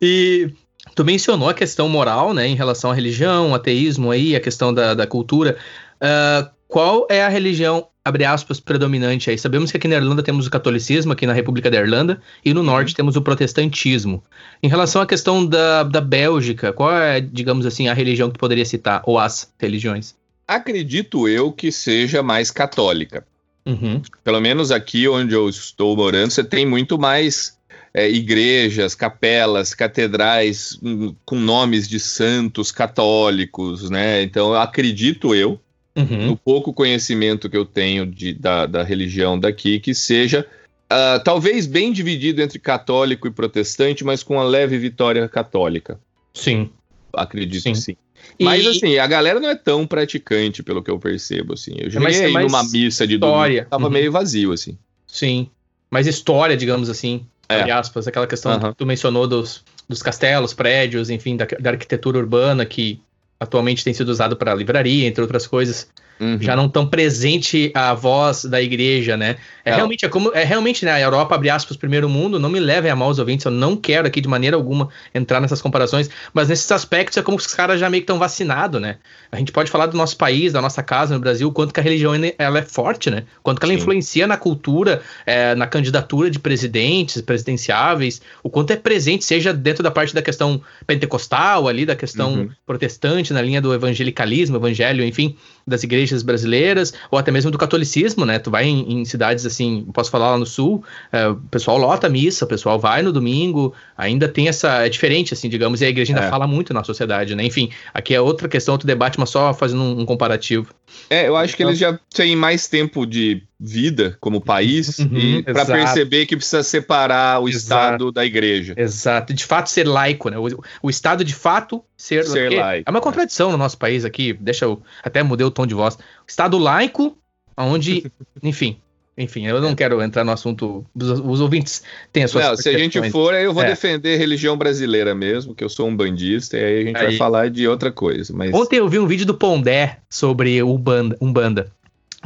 Speaker 2: E tu mencionou a questão moral, né, em relação à religião, ateísmo aí, a questão da, da cultura. Ah, qual é a religião, abre aspas, predominante aí? Sabemos que aqui na Irlanda temos o catolicismo, aqui na República da Irlanda, e no norte temos o protestantismo. Em relação à questão da, da Bélgica, qual é, digamos assim, a religião que poderia citar, ou as religiões?
Speaker 1: Acredito eu que seja mais católica.
Speaker 2: Uhum.
Speaker 1: Pelo menos aqui onde eu estou morando, você tem muito mais é, igrejas, capelas, catedrais hum, com nomes de santos católicos, né? Então, acredito eu,
Speaker 2: Uhum.
Speaker 1: no pouco conhecimento que eu tenho de, da, da religião daqui, que seja ah, talvez bem dividido entre católico e protestante, mas com uma leve vitória católica.
Speaker 2: Sim.
Speaker 1: Acredito
Speaker 2: Sim.
Speaker 1: que sim. Mas e... assim, a galera não é tão praticante, pelo que eu percebo, assim. Eu já
Speaker 2: é
Speaker 1: mais numa missa de
Speaker 2: história.
Speaker 1: domingo, tava uhum. meio vazio, assim.
Speaker 2: Sim. Mas história, digamos assim, é. aspas, aquela questão uhum. que tu mencionou dos, dos castelos, prédios, enfim, da, da arquitetura urbana que atualmente tem sido usado para livraria, entre outras coisas. Uhum. Já não tão presente a voz da igreja, né? É, é, realmente, é como é realmente, né? A Europa, abre aspas, primeiro mundo, não me levem a mal os ouvintes, eu não quero aqui de maneira alguma entrar nessas comparações, mas nesses aspectos é como os caras já meio que estão vacinados, né? A gente pode falar do nosso país, da nossa casa no Brasil, quanto que a religião ela é forte, né? Quanto que ela Sim. influencia na cultura, é, na candidatura de presidentes, presidenciáveis, o quanto é presente, seja dentro da parte da questão pentecostal ali, da questão uhum. protestante, na linha do evangelicalismo, evangelho, enfim, das igrejas brasileiras, ou até mesmo do catolicismo, né? Tu vai em, em cidades assim, posso falar lá no sul, é, o pessoal lota a missa, o pessoal vai no domingo, ainda tem essa. É diferente, assim, digamos, e a igreja ainda é. fala muito na sociedade, né? Enfim, aqui é outra questão, outro debate, mas só fazendo um, um comparativo.
Speaker 1: É, eu acho que eles já têm mais tempo de vida como país uhum, para perceber que precisa separar o exato, Estado da igreja.
Speaker 2: Exato, de fato ser laico, né? O, o Estado de fato ser, ser laico. É uma contradição no nosso país aqui, deixa eu até mudei o tom de voz. Estado laico, onde, enfim, enfim, eu não quero entrar no assunto. Os, os ouvintes têm as suas. Não,
Speaker 1: se a gente for, eu vou é. defender religião brasileira mesmo, que eu sou um bandista, e aí a gente aí. vai falar de outra coisa. Mas...
Speaker 2: Ontem eu vi um vídeo do Pondé sobre Umbanda. Umbanda.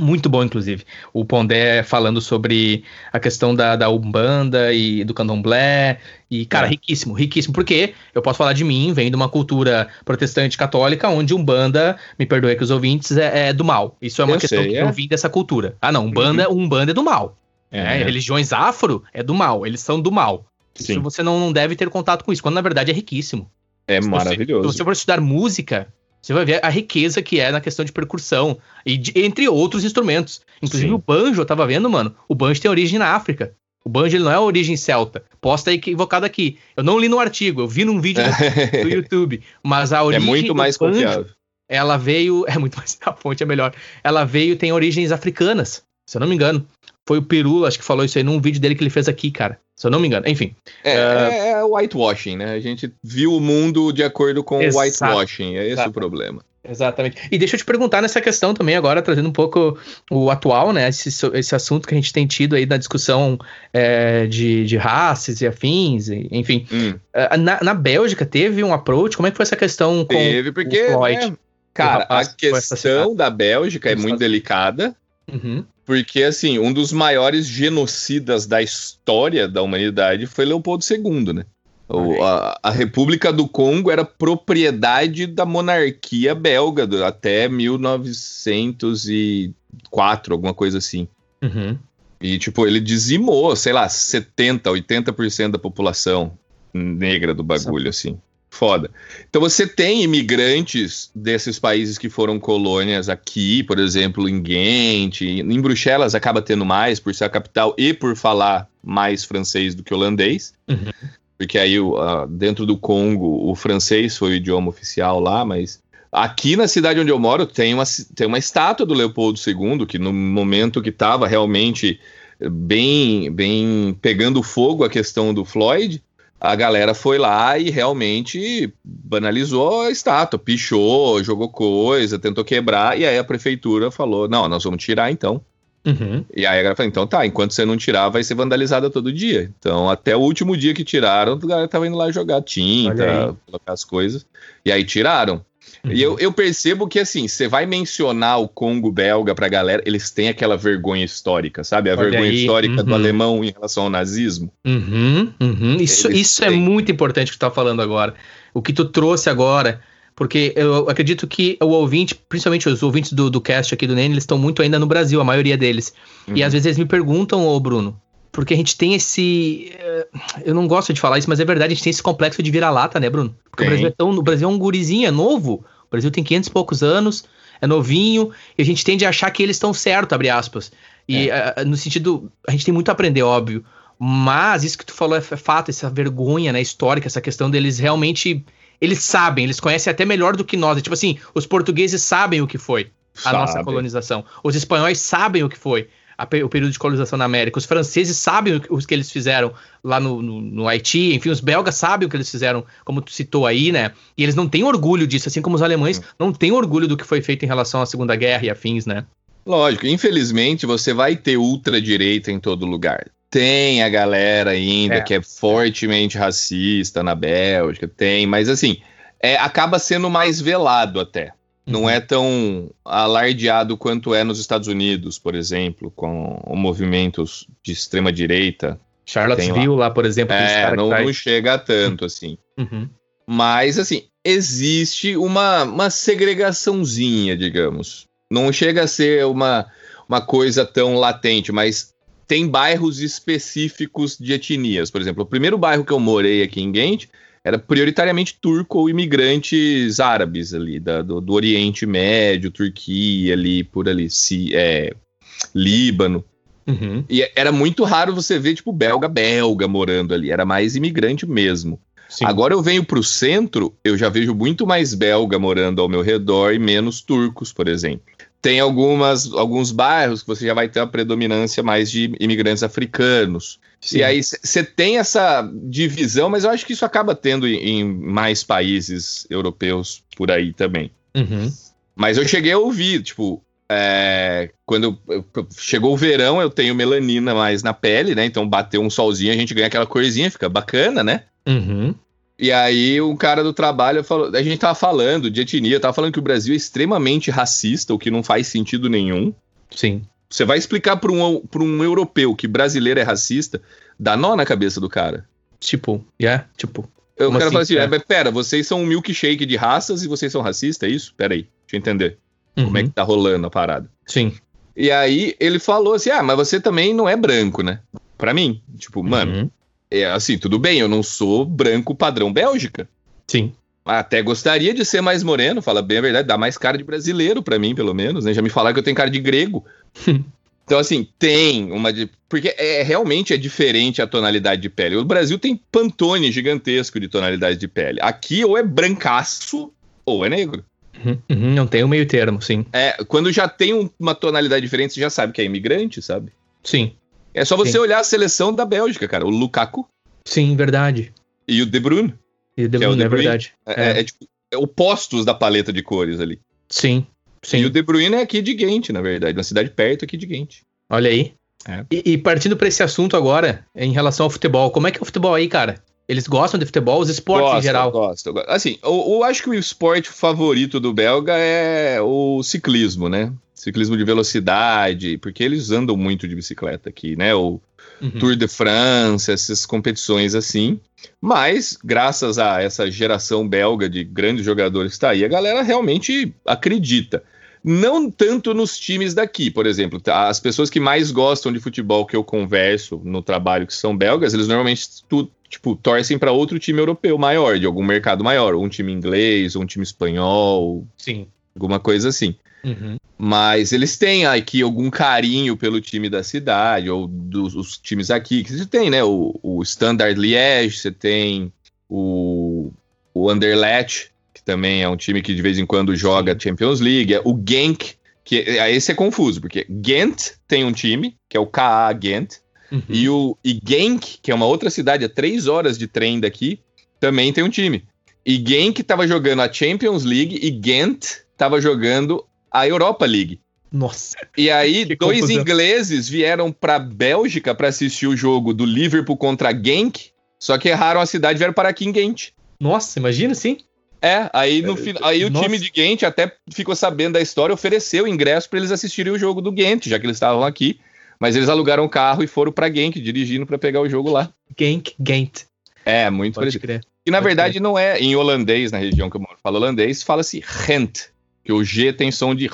Speaker 2: Muito bom, inclusive. O Pondé falando sobre a questão da, da Umbanda e do Candomblé. E, cara, é. riquíssimo, riquíssimo. Porque eu posso falar de mim, venho de uma cultura protestante católica, onde Umbanda, me perdoe que os ouvintes, é, é do mal. Isso é uma eu questão sei, que é. eu vim dessa cultura. Ah, não, Umbanda, uhum. Umbanda é do mal. É. é. Religiões afro é do mal, eles são do mal. Sim. Isso você não, não deve ter contato com isso, quando na verdade é riquíssimo.
Speaker 1: É se maravilhoso.
Speaker 2: Você, se você for estudar música, você vai ver a riqueza que é na questão de percussão, e de, entre outros instrumentos. Inclusive Sim. o banjo, eu tava vendo, mano, o banjo tem origem na África. O banjo ele não é origem celta. Posso estar equivocado aqui. Eu não li no artigo, eu vi num vídeo do, do YouTube. Mas a é origem.
Speaker 1: É muito mais banjo, confiável.
Speaker 2: Ela veio. É muito mais. A fonte é melhor. Ela veio, tem origens africanas, se eu não me engano. Foi o Peru, acho que falou isso aí num vídeo dele que ele fez aqui, cara. Se eu não me engano. Enfim.
Speaker 1: É, uh... é whitewashing, né? A gente viu o mundo de acordo com o whitewashing. É esse Exato. o problema.
Speaker 2: Exatamente. E deixa eu te perguntar nessa questão também, agora trazendo um pouco o atual, né? Esse, esse assunto que a gente tem tido aí na discussão é, de, de raças e afins, e, enfim. Hum. É, na, na Bélgica teve um approach, como é que foi essa questão
Speaker 1: com teve, porque, o Floyd? Né, cara, a questão da Bélgica é muito delicada. Uhum. Porque, assim, um dos maiores genocidas da história da humanidade foi Leopoldo II, né? O, a, a, República do Congo era propriedade da monarquia belga do, até 1904, alguma coisa assim. Uhum. E, tipo, ele dizimou, sei lá, 70%, 80% da população negra do bagulho, assim. Foda. Então você tem imigrantes desses países que foram colônias aqui, por exemplo, em Ghent, em Bruxelas acaba tendo mais por ser a capital e por falar mais francês do que holandês. Uhum porque aí dentro do Congo o francês foi o idioma oficial lá, mas aqui na cidade onde eu moro tem uma, tem uma estátua do Leopoldo II, que no momento que estava realmente bem, bem pegando fogo a questão do Floyd, a galera foi lá e realmente banalizou a estátua, pichou, jogou coisa, tentou quebrar, e aí a prefeitura falou: não, nós vamos tirar então. Uhum. E aí a galera falou, então tá, enquanto você não tirar, vai ser vandalizada todo dia. Então, até o último dia que tiraram, a galera tava indo lá jogar tinta, colocar as coisas. E aí tiraram. Uhum. E eu, eu percebo que, assim, você vai mencionar o Congo belga pra galera, eles têm aquela vergonha histórica, sabe? A Olha vergonha aí. histórica uhum. do alemão em relação ao nazismo.
Speaker 2: Uhum, uhum. Isso, isso é muito importante que tu tá falando agora. O que tu trouxe agora porque eu acredito que o ouvinte, principalmente os ouvintes do, do cast aqui do Nene, eles estão muito ainda no Brasil, a maioria deles. Uhum. E às vezes eles me perguntam, ô Bruno, porque a gente tem esse. Eh, eu não gosto de falar isso, mas é verdade, a gente tem esse complexo de vira-lata, né, Bruno? Porque o Brasil, é tão, o Brasil é um gurizinho, é novo. O Brasil tem 500 e poucos anos, é novinho, e a gente tende a achar que eles estão certo, abre aspas. E é. uh, no sentido. A gente tem muito a aprender, óbvio. Mas isso que tu falou é fato, essa vergonha né, histórica, essa questão deles realmente eles sabem, eles conhecem até melhor do que nós. É tipo assim, os portugueses sabem o que foi a Sabe. nossa colonização. Os espanhóis sabem o que foi. O período de colonização na América. Os franceses sabem o que eles fizeram lá no, no, no, Haiti, enfim, os belgas sabem o que eles fizeram, como tu citou aí, né? E eles não têm orgulho disso, assim como os alemães não têm orgulho do que foi feito em relação à Segunda Guerra e afins, né?
Speaker 1: Lógico, infelizmente você vai ter ultradireita em todo lugar. Tem a galera ainda é. que é fortemente racista na Bélgica, tem, mas assim, é, acaba sendo mais velado até. Não uhum. é tão alardeado quanto é nos Estados Unidos, por exemplo, com movimentos de extrema direita.
Speaker 2: Charlottesville lá. lá. por exemplo.
Speaker 1: É, não, não, chega a tanto, assim. Uhum. Mas, assim, existe uma, uma segregaçãozinha, digamos. Não chega a ser uma, uma coisa tão latente, mas tem bairros específicos de etnias. Por exemplo, o primeiro bairro que eu morei aqui em Ghent era prioritariamente turco ou imigrantes árabes ali, da, do, do, Oriente Médio, Turquia ali, por ali, si, é, Líbano. Uhum. E era muito raro você ver, tipo, belga-belga morando ali, era mais imigrante mesmo. Sim. Agora eu venho para o centro, eu já vejo muito mais belga morando ao meu redor e menos turcos, por exemplo. Tem algumas, alguns bairros que você já vai ter uma predominância mais de imigrantes africanos. Sim. E aí você tem essa divisão, mas eu acho que isso acaba tendo em, em mais países europeus por aí também. Uhum. Mas eu cheguei a ouvir, tipo, é, quando eu, eu, chegou o verão, eu tenho melanina mais na pele, né? Então bateu um solzinho, a gente ganha aquela corzinha, fica bacana, né? Uhum. E aí um cara do trabalho falou, a gente tava falando de etnia, tava falando que o Brasil é extremamente racista, o que não faz sentido nenhum.
Speaker 2: Sim.
Speaker 1: Você vai explicar para um, pra um europeu que brasileiro é racista, dá nó na cabeça do cara.
Speaker 2: Tipo, yeah, tipo.
Speaker 1: Eu quero assim? falar assim, é. é. pera, vocês são um milkshake de raças e vocês são racistas, é isso? Pera aí, deixa eu entender. Uhum. Como é que tá rolando a parada.
Speaker 2: Sim.
Speaker 1: E aí ele falou assim, ah, mas você também não é branco, né? Pra mim, tipo, uhum. mano, é assim, tudo bem, eu não sou branco padrão Bélgica.
Speaker 2: Sim.
Speaker 1: Até gostaria de ser mais moreno, fala bem a verdade, dá mais cara de brasileiro para mim, pelo menos, né? Já me falaram que eu tenho cara de grego. então, assim, tem uma. De... Porque é, realmente é diferente a tonalidade de pele. O Brasil tem pantone gigantesco de tonalidade de pele. Aqui ou é brancaço ou é negro.
Speaker 2: Uhum, uhum, não tem o um meio termo, sim.
Speaker 1: É, quando já tem um, uma tonalidade diferente, você já sabe que é imigrante, sabe?
Speaker 2: Sim.
Speaker 1: É só você sim. olhar a seleção da Bélgica, cara. O Lukaku.
Speaker 2: Sim, verdade.
Speaker 1: E o De Bruyne.
Speaker 2: E De Bruyne, é, é, verdade.
Speaker 1: É, é. é, tipo, é opostos da paleta de cores ali.
Speaker 2: Sim, sim.
Speaker 1: E o De Bruyne é aqui de Ghent, na verdade, uma cidade perto aqui de Ghent.
Speaker 2: Olha aí. É. E, e, partindo para esse assunto agora, em relação ao futebol, como é que é o futebol aí, cara? Eles gostam de futebol, os esportes gosto, em geral?
Speaker 1: Gosto, gosto. Assim, eu, eu, acho que o esporte favorito do belga é o ciclismo, né? Ciclismo de velocidade, porque eles andam muito de bicicleta aqui, né? O uhum. Tour de France, essas competições assim. Mas, graças a essa geração belga de grandes jogadores que está aí, a galera realmente acredita. Não tanto nos times daqui, por exemplo. Tá? As pessoas que mais gostam de futebol que eu converso no trabalho, que são belgas, eles normalmente tu, tipo, torcem para outro time europeu maior, de algum mercado maior, um time inglês, um time espanhol.
Speaker 2: Sim.
Speaker 1: Alguma coisa assim. Uhum. Mas eles têm aqui algum carinho pelo time da cidade, ou dos os times aqui, que você tem, né? O, o Standard Liège, você tem o, o Anderlecht, que também é um time que de vez em quando joga. Champions League, o Genk, que esse é confuso, porque Ghent tem um time, que é o KA Ghent, uhum. e o e Genk, que é uma outra cidade a três horas de trem daqui, também tem um time. E Genk estava jogando a Champions League e Ghent estava jogando a Europa League.
Speaker 2: Nossa.
Speaker 1: E aí, dois confusão. ingleses vieram pra Bélgica para assistir o jogo do Liverpool contra Genk, só que erraram a cidade e vieram para aqui em Ghent.
Speaker 2: Nossa, imagina sim.
Speaker 1: É, aí, no, aí o time de Ghent até ficou sabendo da história, ofereceu ingresso para eles assistirem o jogo do Ghent, já que eles estavam aqui. Mas eles alugaram o carro e foram para Genk, dirigindo para pegar o jogo lá.
Speaker 2: Genk, Ghent.
Speaker 1: É, muito Pode parecido. Crer. E na Pode verdade crer. não é em holandês, na região que eu moro, fala holandês, fala-se Rent. Que o G tem som de.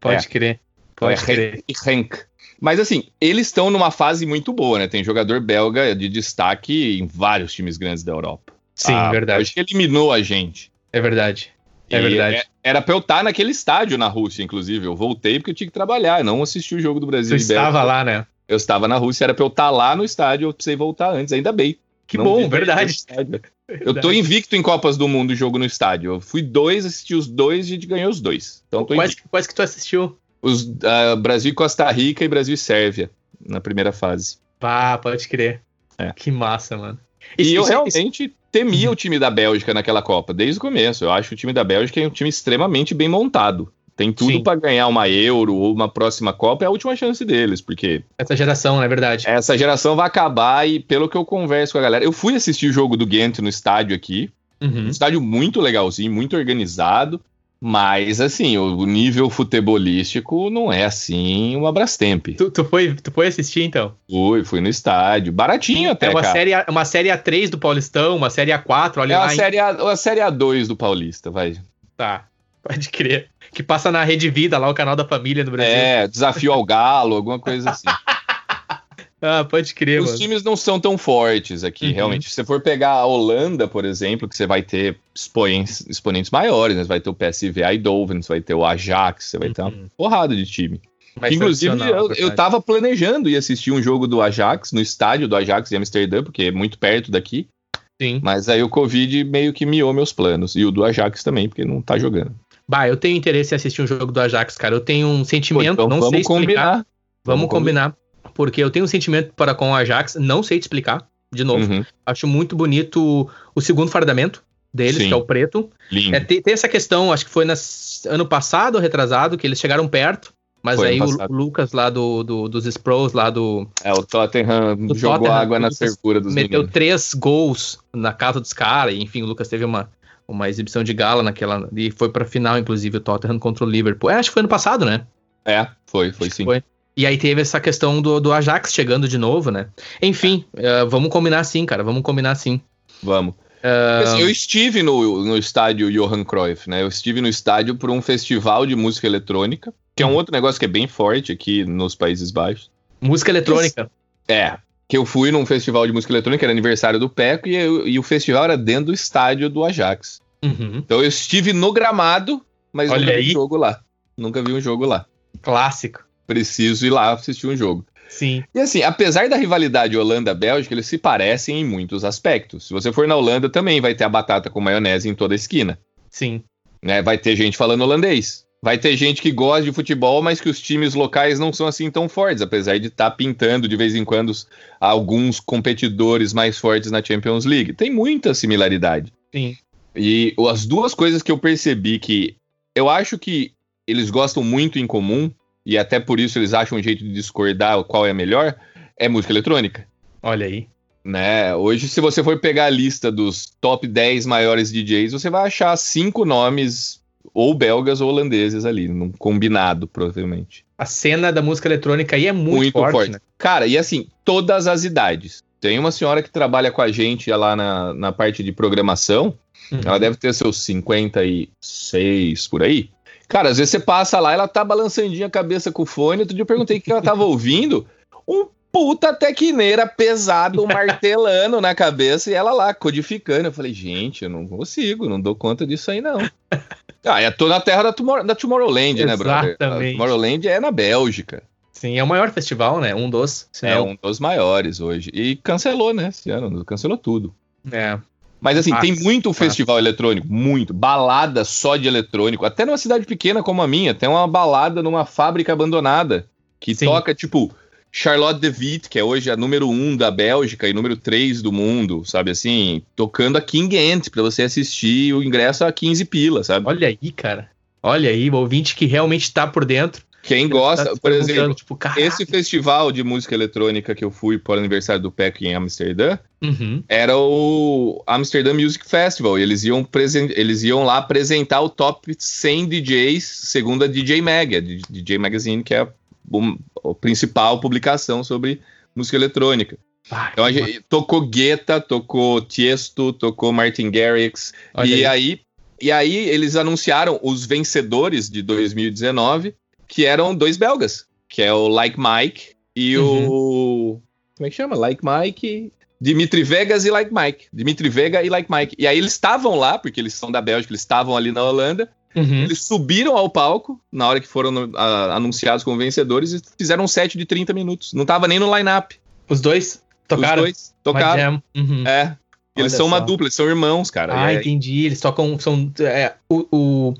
Speaker 2: Pode é. crer. Pode
Speaker 1: é, crer. E Henk. Mas assim, eles estão numa fase muito boa, né? Tem jogador belga de destaque em vários times grandes da Europa.
Speaker 2: Sim, ah, verdade.
Speaker 1: Acho que eliminou a gente.
Speaker 2: É verdade. É e verdade. É,
Speaker 1: era pra eu estar naquele estádio na Rússia, inclusive. Eu voltei porque eu tinha que trabalhar, não assisti o jogo do Brasil.
Speaker 2: Você estava lá, né?
Speaker 1: Eu estava na Rússia, era pra eu estar lá no estádio, eu precisei voltar antes, ainda bem.
Speaker 2: Que não bom, verdade.
Speaker 1: Eu tô invicto em Copas do Mundo jogo no estádio. Eu fui dois, assisti os dois e a gente ganhou os dois. Então
Speaker 2: quais, quais que tu assistiu?
Speaker 1: Os uh, Brasil e Costa Rica e Brasil e Sérvia na primeira fase.
Speaker 2: Pá, pode crer.
Speaker 1: É.
Speaker 2: Que massa, mano.
Speaker 1: E,
Speaker 2: Isso-
Speaker 1: eu
Speaker 2: isso-
Speaker 1: realmente temia o time da Bélgica naquela Copa, desde o começo. Eu acho que o time da Bélgica é um time extremamente bem montado. Tem tudo pra ganhar uma Euro ou uma próxima Copa, é a última chance deles, porque
Speaker 2: Essa geração, na verdade.
Speaker 1: essa geração vai acabar e pelo que eu converso com a galera, eu fui assistir o jogo do Ghent no estádio aqui,
Speaker 2: Uhum.
Speaker 1: um estádio muito legalzinho, muito organizado, mas assim, o nível futebolístico não é assim uma Brastemp.
Speaker 2: Tu, tu foi, tu foi assistir, então?
Speaker 1: Fui, fui no estádio, baratinho até,
Speaker 2: É uma
Speaker 1: cara.
Speaker 2: série, A- uma série A3 do Paulistão, uma série A4, olha
Speaker 1: É
Speaker 2: lá.
Speaker 1: a
Speaker 2: hein?
Speaker 1: série, a, a série A2 do Paulista, vai.
Speaker 2: Tá, pode crer. Que passa na Rede Vida, lá o canal da família do Brasil.
Speaker 1: É, desafio ao galo, alguma coisa assim.
Speaker 2: Ah, pode crer,
Speaker 1: Os
Speaker 2: mano.
Speaker 1: times não são tão fortes aqui,
Speaker 2: Uhum.
Speaker 1: realmente. Se você for pegar a Holanda, por exemplo, que você vai ter expoentes, exponentes maiores, né? Você vai ter o PSV Eindhoven, você vai ter o Ajax, você vai ter uma
Speaker 2: Uhum.
Speaker 1: porrada de time.
Speaker 2: Mais
Speaker 1: Inclusive, eu, eu tava planejando ir assistir um jogo do Ajax, no estádio do Ajax em Amsterdã, porque é muito perto daqui.
Speaker 2: Sim.
Speaker 1: Mas aí o Covid meio que miou meus planos. E o do Ajax também, porque não tá jogando.
Speaker 2: Bah, eu tenho interesse em assistir um jogo do Ajax, cara. Eu tenho um
Speaker 1: Pô,
Speaker 2: sentimento,
Speaker 1: então
Speaker 2: não
Speaker 1: vamos
Speaker 2: sei explicar.
Speaker 1: combinar.
Speaker 2: Vamos
Speaker 1: Vamos
Speaker 2: combinar. Porque eu tenho um sentimento para com o Ajax, não sei te explicar, de novo.
Speaker 1: Uhum,
Speaker 2: Acho muito bonito o segundo fardamento deles,
Speaker 1: Sim.
Speaker 2: que é o preto.
Speaker 1: lindo.
Speaker 2: É, tem, tem essa questão, acho que foi nas, ano passado ou retrasado, que eles chegaram perto. Mas
Speaker 1: Foi
Speaker 2: aí o, Lucas lá do, do- dos Spros, lá do.
Speaker 1: É, o Tottenham jogou
Speaker 2: Tottenham,
Speaker 1: água na
Speaker 2: Lucas
Speaker 1: cercura dos
Speaker 2: meteu
Speaker 1: meninos.
Speaker 2: três gols na casa dos caras. Enfim, o Lucas teve uma, uma exibição de gala naquela. E foi pra final, inclusive, o Tottenham contra o Liverpool. É, acho que foi ano passado, né?
Speaker 1: É, foi, foi
Speaker 2: Acho
Speaker 1: sim.
Speaker 2: foi. E aí teve essa questão do, do Ajax chegando de novo, né? Enfim, eh, vamos combinar sim, cara. Vamos combinar sim.
Speaker 1: Vamos.
Speaker 2: Ah,
Speaker 1: Assim, eu estive no, no estádio Johan Cruyff, né? Eu estive no estádio por um festival de música eletrônica, que é
Speaker 2: Uhum.
Speaker 1: um outro negócio que é bem forte aqui nos Países Baixos.
Speaker 2: música eletrônica.
Speaker 1: É, que eu fui num festival de música eletrônica, era aniversário do Peco, e, eu- e o festival era dentro do estádio do Ajax.
Speaker 2: Uhum.
Speaker 1: Então eu estive no gramado, mas
Speaker 2: Olha
Speaker 1: nunca vi
Speaker 2: aí.
Speaker 1: um jogo lá. Nunca vi um jogo lá.
Speaker 2: Clássico.
Speaker 1: Preciso ir lá assistir um jogo.
Speaker 2: Sim.
Speaker 1: E assim, apesar da rivalidade Holanda-Bélgica, eles se parecem em muitos aspectos. Se você for na Holanda, também vai ter a batata com maionese em toda a esquina.
Speaker 2: Sim.
Speaker 1: né? Vai ter gente falando holandês. Vai ter gente que gosta de futebol, mas que os times locais não são assim tão fortes, apesar de estar pintando de vez em quando alguns competidores mais fortes na Champions League. Tem muita similaridade.
Speaker 2: Sim.
Speaker 1: E as duas coisas que eu percebi que eu acho que eles gostam muito em comum, e até por isso eles acham um jeito de discordar qual é a melhor, é música eletrônica.
Speaker 2: Olha aí.
Speaker 1: Né? Hoje, se você for pegar a lista dos top 10 maiores DJs, você vai achar cinco nomes ou belgas ou holandeses ali, num combinado, provavelmente.
Speaker 2: A cena da música eletrônica aí é muito, forte, né?
Speaker 1: Cara, e assim, todas as idades. Tem uma senhora que trabalha com a gente lá na, na parte de programação,
Speaker 2: Uhum.
Speaker 1: ela deve ter seus 56 por aí. Cara, às vezes você passa lá, ela tá balançandinha a cabeça com o fone. Outro dia eu perguntei o que ela tava ouvindo. Um puta tequineira pesado, martelando na cabeça e ela lá, codificando. Eu falei, gente, eu não consigo, não dou conta disso aí, não. Ah, eu tô na terra da, da Tomorrowland, né, brother?
Speaker 2: Exatamente.
Speaker 1: Tomorrowland é na Bélgica.
Speaker 2: Sim, é o maior festival, né? Um dos.
Speaker 1: É
Speaker 2: não-
Speaker 1: um dos maiores hoje. E cancelou, né, esse ano. Cancelou tudo.
Speaker 2: é.
Speaker 1: Mas assim,
Speaker 2: Massa,
Speaker 1: tem muito festival eletrônico, muito. Balada só de eletrônico. Até numa cidade pequena como a minha, tem uma balada numa fábrica abandonada que
Speaker 2: Sim.
Speaker 1: toca, tipo, Charlotte de Witt, que é hoje a número um da Bélgica e número 3 do mundo, sabe assim? Tocando a King Ant pra você assistir o ingresso a 15 pila, sabe?
Speaker 2: Olha aí, cara. Olha aí, o ouvinte que realmente tá por dentro.
Speaker 1: Quem
Speaker 2: Tá
Speaker 1: gosta,
Speaker 2: se
Speaker 1: por exemplo,
Speaker 2: tipo,
Speaker 1: esse festival de música eletrônica que eu fui para o aniversário do Peco em Amsterdã,
Speaker 2: Uhum.
Speaker 1: era o Amsterdam Music Festival. E eles iam, eles iam lá apresentar o top 100 DJs, segundo a DJ Mag, a DJ Magazine, que é a, a principal publicação sobre música eletrônica.
Speaker 2: Ah,
Speaker 1: Então a gente tocou Guetta, tocou Tiesto, tocou Martin Garrix.
Speaker 2: olha
Speaker 1: E
Speaker 2: aí.
Speaker 1: aí, e aí eles anunciaram os vencedores de 2019, que eram dois belgas, que é o Like Mike e o. Como é que chama? Like Mike. Dimitri Vegas e Like Mike. Dimitri Vega e Like Mike. E aí eles estavam lá, porque eles são da Bélgica, eles estavam ali na Holanda.
Speaker 2: Uhum.
Speaker 1: Eles subiram ao palco na hora que foram ah, anunciados como vencedores e fizeram um set de 30 minutos. Não tava nem no line-up.
Speaker 2: Os dois tocaram.
Speaker 1: Os dois tocaram.
Speaker 2: Uma. Uhum.
Speaker 1: É. Eles
Speaker 2: Olha
Speaker 1: são uma
Speaker 2: só.
Speaker 1: dupla, eles são irmãos, cara.
Speaker 2: Ah,
Speaker 1: é-
Speaker 2: entendi. Eles tocam. São, é, o, o-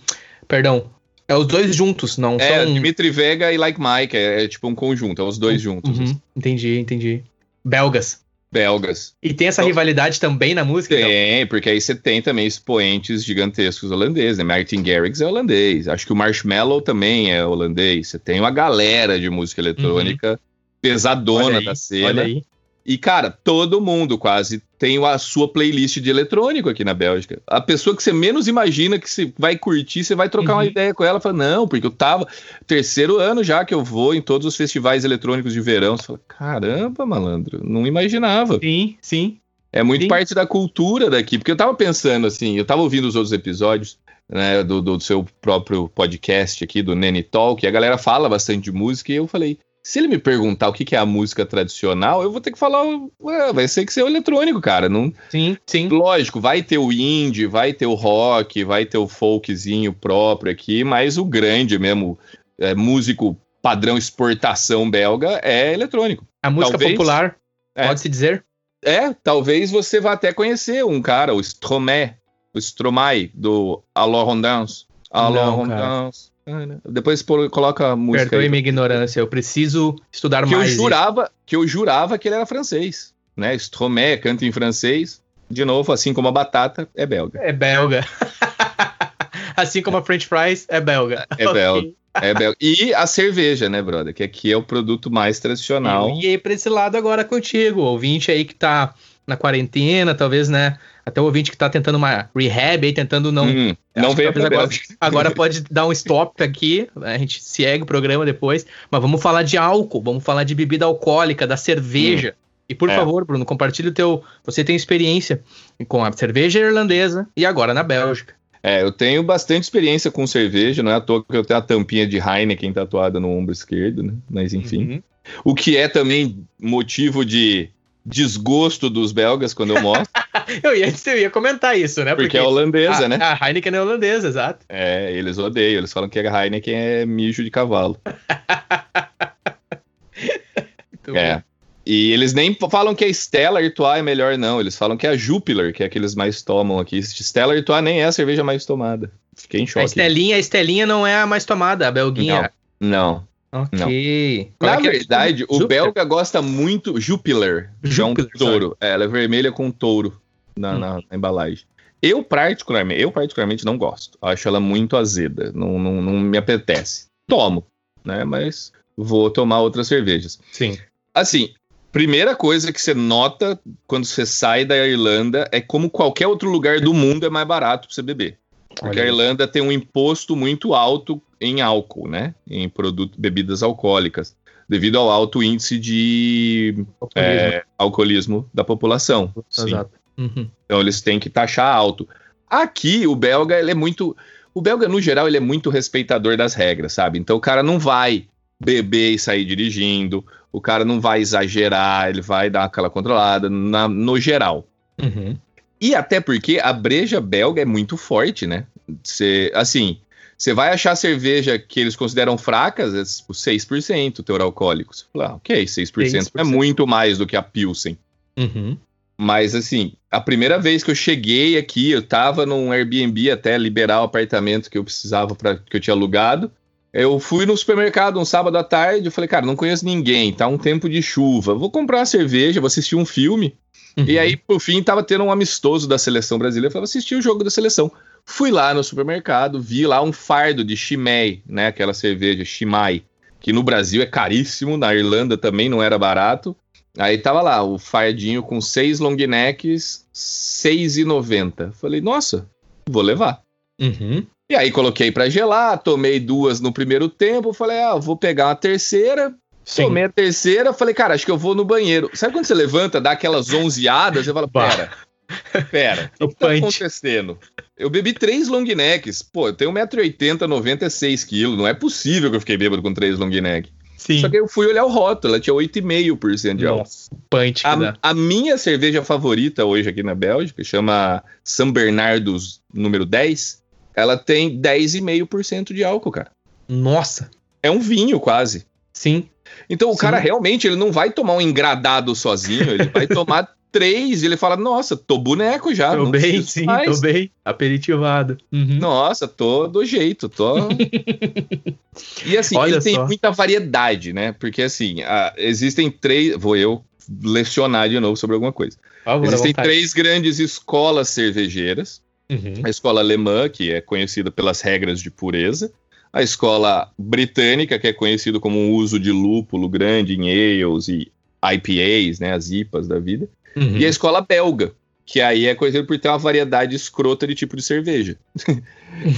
Speaker 2: Perdão. É os dois juntos, não
Speaker 1: É,
Speaker 2: são...
Speaker 1: Dimitri Vega e Like Mike, é, é tipo um conjunto, é os dois juntos.
Speaker 2: Uhum, entendi, entendi. Belgas.
Speaker 1: Belgas.
Speaker 2: E tem essa
Speaker 1: Então-
Speaker 2: rivalidade também na música? então?
Speaker 1: Tem, porque aí você tem também expoentes gigantescos holandeses, né? Martin Garrix é holandês, acho que o Marshmallow também é holandês. Você tem uma galera de música eletrônica pesadona
Speaker 2: Olha aí,
Speaker 1: da cena.
Speaker 2: Olha aí.
Speaker 1: E, cara, todo mundo quase tem a sua playlist de eletrônico aqui na Bélgica. A pessoa que você menos imagina que você vai curtir, você vai trocar uma
Speaker 2: Uhum.
Speaker 1: ideia com ela. Fala, não, porque eu tava. Terceiro ano já que eu vou em todos os festivais eletrônicos de verão. Você fala, caramba, malandro, não imaginava.
Speaker 2: Sim, sim.
Speaker 1: É muito
Speaker 2: Sim.
Speaker 1: parte da cultura daqui. Porque eu tava pensando assim, eu tava ouvindo os outros episódios. Né, do, do seu próprio podcast aqui, do Nene Talk, e a galera fala bastante de música, e eu falei, se ele me perguntar o que, que é a música tradicional, eu vou ter que falar, ué, vai ser que ser o eletrônico, cara. Não,
Speaker 2: Sim, sim.
Speaker 1: lógico, vai ter o indie, vai ter o rock, vai ter o folkzinho próprio aqui, mas o grande mesmo, é, músico padrão exportação belga é eletrônico.
Speaker 2: A música
Speaker 1: Talvez.
Speaker 2: popular,
Speaker 1: É.
Speaker 2: pode-se dizer?
Speaker 1: É, talvez você vá até conhecer um cara, o Stromae, o Stromae, do Alors on Dance. Alors Ah, né? Depois coloca a música
Speaker 2: Perdoe
Speaker 1: aí.
Speaker 2: minha ignorância, eu preciso estudar
Speaker 1: Que eu,
Speaker 2: mais. isso.
Speaker 1: jurava, que eu jurava que ele era francês. Né? Stromae canta em francês. De novo, assim como a batata, é belga.
Speaker 2: É belga. assim como a French fries é belga.
Speaker 1: É
Speaker 2: Ok.
Speaker 1: belga. É belga. E a cerveja, né, brother? Que aqui é o produto mais tradicional.
Speaker 2: Eu ia pra esse lado agora contigo, ouvinte aí que tá na quarentena, talvez, né? Até o ouvinte que tá tentando uma rehab aí, tentando não.
Speaker 1: Hum, não veio
Speaker 2: agora, agora pode dar um stop aqui, a gente segue o programa depois, mas vamos falar de álcool, vamos falar de bebida alcoólica, da cerveja. E por
Speaker 1: É.
Speaker 2: favor, Bruno, compartilhe o teu. Você tem experiência com a cerveja irlandesa e agora na Bélgica.
Speaker 1: É, eu tenho bastante experiência com cerveja, não é à toa que eu tenho a tampinha de Heineken tatuada no ombro esquerdo, né? Mas enfim.
Speaker 2: Uhum.
Speaker 1: O que é também motivo de desgosto dos belgas quando eu mostro,
Speaker 2: Eu, ia, eu ia comentar isso, né?
Speaker 1: porque é holandesa,
Speaker 2: a,
Speaker 1: né?
Speaker 2: A Heineken é holandesa, exato.
Speaker 1: É, eles odeiam, eles falam que a Heineken é mijo de cavalo. É.
Speaker 2: bom.
Speaker 1: E eles nem falam que a Stella Artois é melhor, não. Eles falam que é a Jupiler, que é a que eles mais tomam aqui. Stella Artois nem é a cerveja mais tomada. Fiquei em
Speaker 2: A
Speaker 1: choque.
Speaker 2: Estelinha, a Estelinha não é a mais tomada, a Belguinha.
Speaker 1: Não.
Speaker 2: Ok. Qual
Speaker 1: Na
Speaker 2: é que é?
Speaker 1: verdade, o
Speaker 2: Júpiter?
Speaker 1: belga gosta muito. Jupiler. que é um
Speaker 2: Jupiler,
Speaker 1: touro. É, ela é vermelha com touro na,
Speaker 2: Hum.
Speaker 1: na- na embalagem. Eu particularmente, eu particularmente não gosto. Acho ela muito azeda. Não, não, não me apetece. Tomo, né? Mas vou tomar outras cervejas.
Speaker 2: Sim.
Speaker 1: Assim, primeira coisa que você nota quando você sai da Irlanda é como qualquer outro lugar do mundo é mais barato pra você beber. Porque
Speaker 2: Olha
Speaker 1: a. Irlanda tem um imposto muito alto em álcool, né? Em produto, bebidas alcoólicas, devido ao alto índice de é, alcoolismo da população. Sim.
Speaker 2: Exato. Uhum.
Speaker 1: Então eles têm que taxar alto. Aqui o belga ele é muito, o belga no geral ele é muito respeitador das regras, sabe? Então o cara não vai beber e sair dirigindo, o cara não vai exagerar, ele vai dar aquela controlada na- no geral.
Speaker 2: Uhum.
Speaker 1: E até porque a breja belga é muito forte, né? Você, assim, você vai achar cerveja que eles consideram fracas, é tipo 6% o teor alcoólico. Você fala, ah, ok, 6%, é
Speaker 2: 6%.
Speaker 1: muito mais do que a Pilsen.
Speaker 2: Uhum.
Speaker 1: Mas assim, a primeira vez que eu cheguei aqui, eu tava num Airbnb até liberar o apartamento que eu precisava para que eu tinha alugado. Eu fui no supermercado um sábado à tarde, eu falei, cara, não conheço ninguém, tá um tempo de chuva, vou comprar uma cerveja, vou assistir um filme.
Speaker 2: Uhum.
Speaker 1: E aí, por fim, tava tendo um amistoso da seleção brasileira. Eu falei, vou assistir o jogo da seleção. Fui lá no supermercado, vi lá um fardo de Chimay, né? Aquela cerveja Chimay, que no Brasil é caríssimo, na Irlanda também não era barato. Aí tava lá, o fardinho com seis long necks, R$ 6,90. Falei, nossa, vou levar.
Speaker 2: Uhum.
Speaker 1: E aí coloquei pra gelar, tomei duas no primeiro tempo, falei, ah, vou pegar uma terceira,
Speaker 2: Sim.
Speaker 1: Tomei a terceira, falei, cara, acho que eu vou no banheiro. Sabe quando você levanta, dá aquelas onzeadas, você fala,
Speaker 2: Bah.
Speaker 1: pera, pera, o que tá acontecendo? Eu bebi três long necks. Pô, eu tenho 1,80m, 96 quilos. Não é possível que eu fiquei bêbado com três long neck.
Speaker 2: Sim.
Speaker 1: Só que eu fui olhar o rótulo, ela tinha 8,5% de álcool.
Speaker 2: Punch que dá.
Speaker 1: A, a minha cerveja favorita hoje aqui na Bélgica, chama São Bernardos número 10, ela tem 10,5% de álcool, cara.
Speaker 2: Nossa.
Speaker 1: É um vinho quase.
Speaker 2: Sim.
Speaker 1: Então o
Speaker 2: Sim.
Speaker 1: cara realmente ele não vai tomar um engradado sozinho, ele vai tomar três, ele fala, nossa, tô boneco já.
Speaker 2: Tô bem, sim, mais. tô bem. Aperitivado.
Speaker 1: Uhum. Nossa, tô do jeito, tô. e assim, Olha ele só. tem muita variedade, né? Porque assim, a, existem três. Vou eu lecionar de novo sobre alguma coisa. Favor, existem três grandes escolas cervejeiras. Uhum. A escola alemã, que é conhecida pelas regras de pureza. A escola britânica, que é conhecida como o uso de lúpulo grande em ales e IPAs, né, as IPAs da vida. Uhum. E a escola belga, que aí é conhecida por ter uma variedade escrota de tipo de cerveja.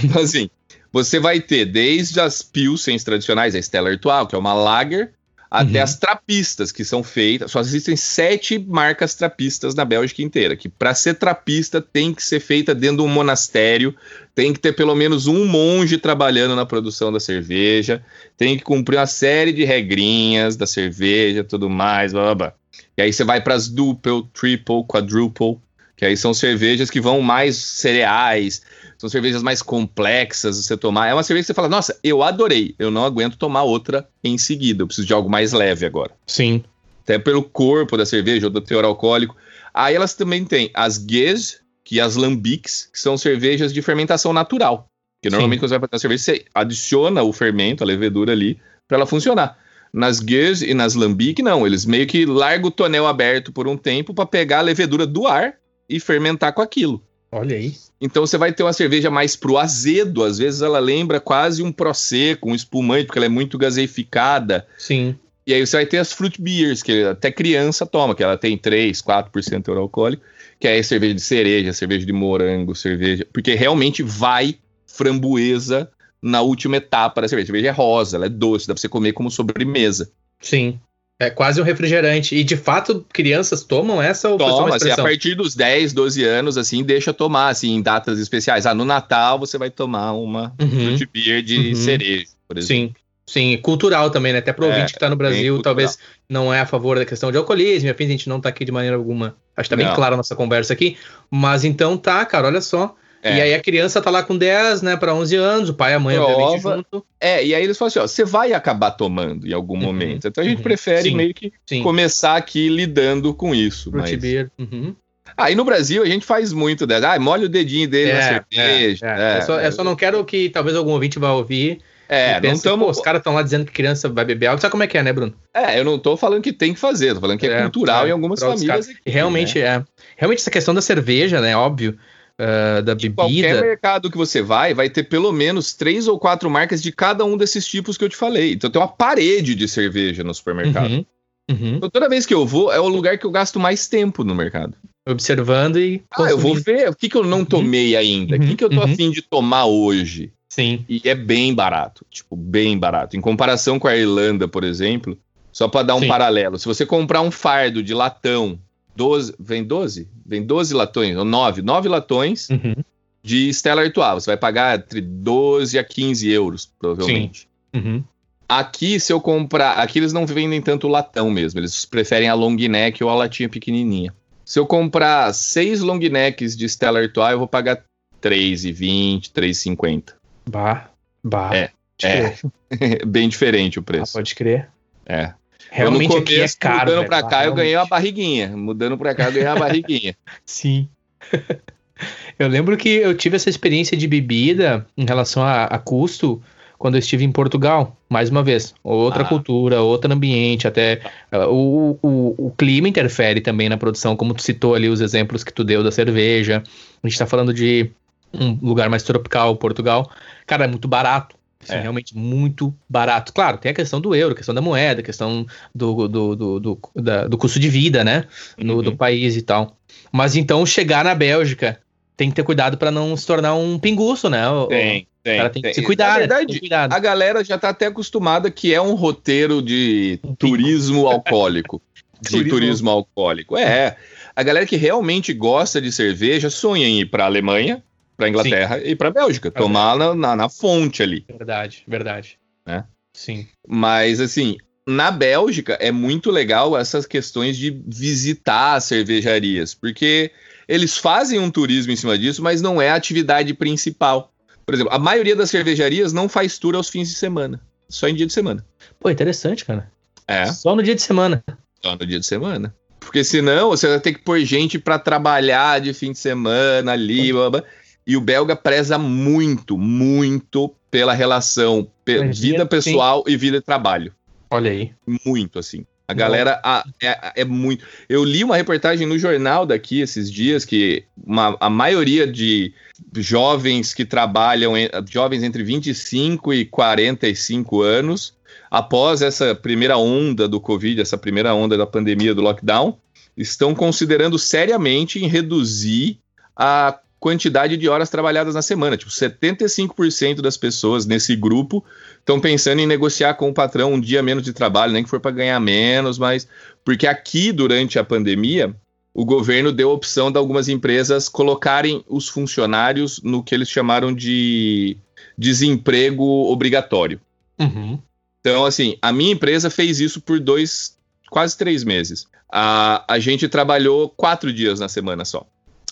Speaker 1: então, assim, você vai ter desde as Pilsens tradicionais, a Stella Artois, que é uma lager, até uhum. as trapistas que são feitas. Só existem sete marcas trapistas na Bélgica inteira. Que para ser trapista tem que ser feita dentro de um monastério, tem que ter pelo menos um monge trabalhando na produção da cerveja, tem que cumprir uma série de regrinhas da cerveja, tudo mais, blá blá blá. E aí você vai para as duple, triple, quadruple, que aí são cervejas que vão mais cereais, são cervejas mais complexas você tomar. É uma cerveja que você fala, nossa, eu adorei, eu não aguento tomar outra em seguida, eu preciso de algo mais leve agora.
Speaker 2: Sim.
Speaker 1: Até pelo corpo da cerveja ou do teor alcoólico. Aí elas também têm as Guez, que as Lambics, que são cervejas de fermentação natural. Que normalmente Sim. quando você vai fazer a cerveja, você adiciona o fermento, a levedura ali, para ela funcionar. Nas Guez e nas Lambic, não. Eles meio que largam o tonel aberto por um tempo para pegar a levedura do ar e fermentar com aquilo.
Speaker 2: Olha aí.
Speaker 1: Então você vai ter uma cerveja mais pro azedo, às vezes ela lembra quase um prosecco, um espumante, porque ela é muito gaseificada.
Speaker 2: Sim.
Speaker 1: E aí você vai ter as fruit beers, que até criança toma, que ela tem 3, 4% de alcoólico, que é cerveja de cereja, cerveja de morango, cerveja, porque realmente vai framboesa na última etapa da cerveja. A cerveja é rosa, ela é doce, dá pra você comer como sobremesa.
Speaker 2: Sim. É quase um refrigerante. E de fato, crianças tomam essa ou
Speaker 1: Toma, assim, a partir dos 10, 12 anos, assim, deixa tomar, assim, em datas especiais. Ah, no Natal você vai tomar uma uhum. fruit beer de uhum. cereja, por exemplo.
Speaker 2: Sim. Sim, cultural também, né? Até pro é, ouvinte que tá no Brasil, talvez não é a favor da questão de alcoolismo, enfim, a gente não tá aqui de maneira alguma. Acho que tá bem clara a nossa conversa aqui. Mas então tá, cara, olha só. É. E aí a criança tá lá com 10, né, para 11 anos, o pai e a mãe, Prova. obviamente, junto.
Speaker 1: É, e aí eles falam assim, ó, você vai acabar tomando em algum uhum. momento. Então a gente uhum. prefere Sim. meio que Sim. começar aqui lidando com isso.
Speaker 2: Fruit mas... Uhum.
Speaker 1: Ah, e no Brasil a gente faz muito dessa. Ah, molha o dedinho dele é, na cerveja.
Speaker 2: É, é. Eu, só, eu, só, não quero que talvez algum ouvinte vá ouvir. É, não estamos. Os caras estão lá dizendo que criança vai beber algo. Sabe como é que é, né, Bruno?
Speaker 1: É, eu não tô falando que tem que fazer, tô falando que é, é cultural é, em algumas famílias.
Speaker 2: Aqui, realmente né? é. Realmente essa questão da cerveja, né? Óbvio uh, da bebida.
Speaker 1: Qualquer mercado que você vai, vai ter pelo menos três ou quatro marcas de cada um desses tipos que eu te falei. Então tem uma parede de cerveja no supermercado. Uhum, uhum. Então, toda vez que eu vou, é o lugar que eu gasto mais tempo no mercado.
Speaker 2: Observando e.
Speaker 1: Ah, eu vou ver o que, que eu não uhum. tomei ainda, o que, que eu tô uhum. afim de tomar hoje.
Speaker 2: Sim.
Speaker 1: E é bem barato, tipo, bem barato. Em comparação com a Irlanda, por exemplo, só para dar um Sim. paralelo, se você comprar um fardo de latão 12, vem 12? Vem 12 latões, ou 9, 9 latões uhum. de Stella Artois. Você vai pagar entre 12 a 15 euros, provavelmente. Uhum. Aqui, se eu comprar. Aqui eles não vendem tanto latão mesmo, eles preferem a long neck ou a latinha pequenininha. Se eu comprar 6 long necks de Stella Artois, eu vou pagar 3,20, 3,50.
Speaker 2: Bah, bah.
Speaker 1: É, é. bem diferente o preço. Ah,
Speaker 2: pode crer.
Speaker 1: É.
Speaker 2: Realmente começo, aqui é caro.
Speaker 1: Mudando para cá, eu ganhei uma barriguinha. Mudando para cá, eu ganhei uma barriguinha.
Speaker 2: Sim. eu lembro que eu tive essa experiência de bebida em relação a, a custo quando eu estive em Portugal, mais uma vez. Outra ah. cultura, outro ambiente, até uh, o, o, o, clima interfere também na produção, como tu citou ali os exemplos que tu deu da cerveja. A gente tá falando de um lugar mais tropical, Portugal. Cara, é muito barato. Assim, é. Realmente muito barato. Claro, tem a questão do euro, a questão da moeda, a questão do, do, do, do, da, do custo de vida, né? No, uhum. Do país e tal. Mas então, chegar na Bélgica tem que ter cuidado para não se tornar um pinguço, né?
Speaker 1: Tem, tem.
Speaker 2: Ela tem, tem que se cuidar. Na
Speaker 1: verdade, a galera já tá até acostumada que é um roteiro de um turismo alcoólico. de turismo. turismo alcoólico. É. A galera que realmente gosta de cerveja sonha em ir para Alemanha para Inglaterra Sim. e para Bélgica, tomar na, na, na, fonte ali.
Speaker 2: Verdade, verdade.
Speaker 1: Né?
Speaker 2: Sim.
Speaker 1: Mas assim, na Bélgica é muito legal essas questões de visitar as cervejarias, porque eles fazem um turismo em cima disso, mas não é a atividade principal. Por exemplo, a maioria das cervejarias não faz tour aos fins de semana, só em dia de semana.
Speaker 2: Pô, interessante, cara.
Speaker 1: É.
Speaker 2: Só no dia de semana.
Speaker 1: Só no dia de semana. Porque senão você vai ter que pôr gente para trabalhar de fim de semana ali. Blá, blá. E o belga preza muito, muito pela relação pe vida pessoal sim. e vida de trabalho.
Speaker 2: Olha aí.
Speaker 1: Muito, assim. A galera a, é, é, muito. Eu li uma reportagem no jornal daqui esses dias que uma, a maioria de jovens que trabalham, jovens entre 25 e 45 anos, após essa primeira onda do Covid, essa primeira onda da pandemia do lockdown, estão considerando seriamente em reduzir a quantidade de horas trabalhadas na semana. Tipo, 75% das pessoas nesse grupo estão pensando em negociar com o patrão um dia menos de trabalho, nem que for para ganhar menos, mas porque aqui durante a pandemia o governo deu a opção de algumas empresas colocarem os funcionários no que eles chamaram de desemprego obrigatório.
Speaker 2: Uhum.
Speaker 1: Então, assim, a minha empresa fez isso por dois, quase três meses. A, a gente trabalhou quatro dias na semana só.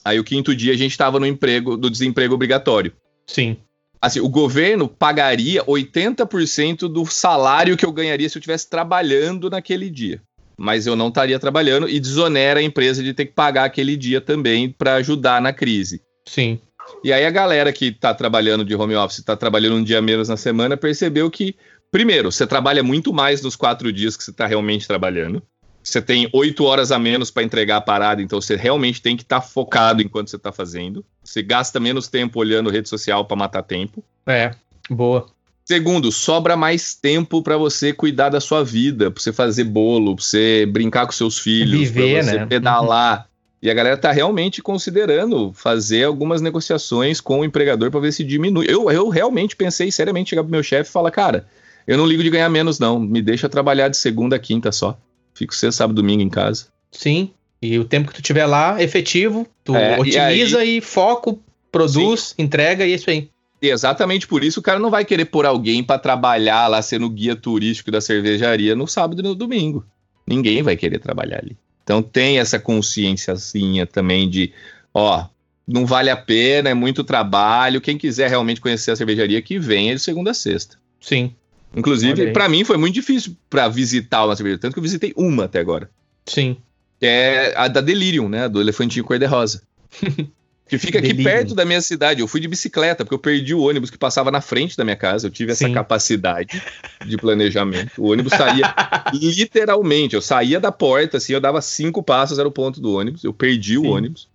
Speaker 1: Aí o quinto dia a gente estava no emprego, do desemprego obrigatório.
Speaker 2: Sim.
Speaker 1: Assim, o governo pagaria 80% do salário que eu ganharia se eu estivesse trabalhando naquele dia. Mas eu não estaria trabalhando e desonera a empresa de ter que pagar aquele dia também para ajudar na crise.
Speaker 2: Sim.
Speaker 1: E aí a galera que está trabalhando de home office, está trabalhando um dia menos na semana, percebeu que, primeiro, você trabalha muito mais nos quatro dias que você está realmente trabalhando você tem oito horas a menos para entregar a parada, então você realmente tem que estar tá focado enquanto você está fazendo. Você gasta menos tempo olhando rede social para matar tempo.
Speaker 2: É, boa.
Speaker 1: Segundo, sobra mais tempo para você cuidar da sua vida, para você fazer bolo, para você brincar com seus filhos,
Speaker 2: para você
Speaker 1: né? pedalar. Uhum. E a galera tá realmente considerando fazer algumas negociações com o empregador para ver se diminui. Eu, eu realmente pensei seriamente chegar pro meu chefe e falar, cara, eu não ligo de ganhar menos não, me deixa trabalhar de segunda a quinta só. Fico sexta, sábado, domingo em casa.
Speaker 2: Sim. E o tempo que tu tiver lá, efetivo, tu é, otimiza e, aí... e, foco, produz, Sim. entrega e é isso aí.
Speaker 1: E exatamente por isso o cara não vai querer pôr alguém para trabalhar lá sendo guia turístico da cervejaria no sábado e no domingo. Ninguém vai querer trabalhar ali. Então tem essa consciênciazinha também de, ó, não vale a pena, é muito trabalho. Quem quiser realmente conhecer a cervejaria, que venha de segunda a sexta.
Speaker 2: Sim.
Speaker 1: Inclusive, para mim foi muito difícil para visitar uma cervejaria, tanto que eu visitei uma até agora.
Speaker 2: Sim.
Speaker 1: É a da Delirium, né? Do elefantinho cor-de-rosa. que fica aqui Delirium. perto da minha cidade. Eu fui de bicicleta, porque eu perdi o ônibus que passava na frente da minha casa. Eu tive essa Sim. capacidade de planejamento. O ônibus saía literalmente. Eu saía da porta, assim, eu dava cinco passos, era o ponto do ônibus. Eu perdi Sim. o ônibus.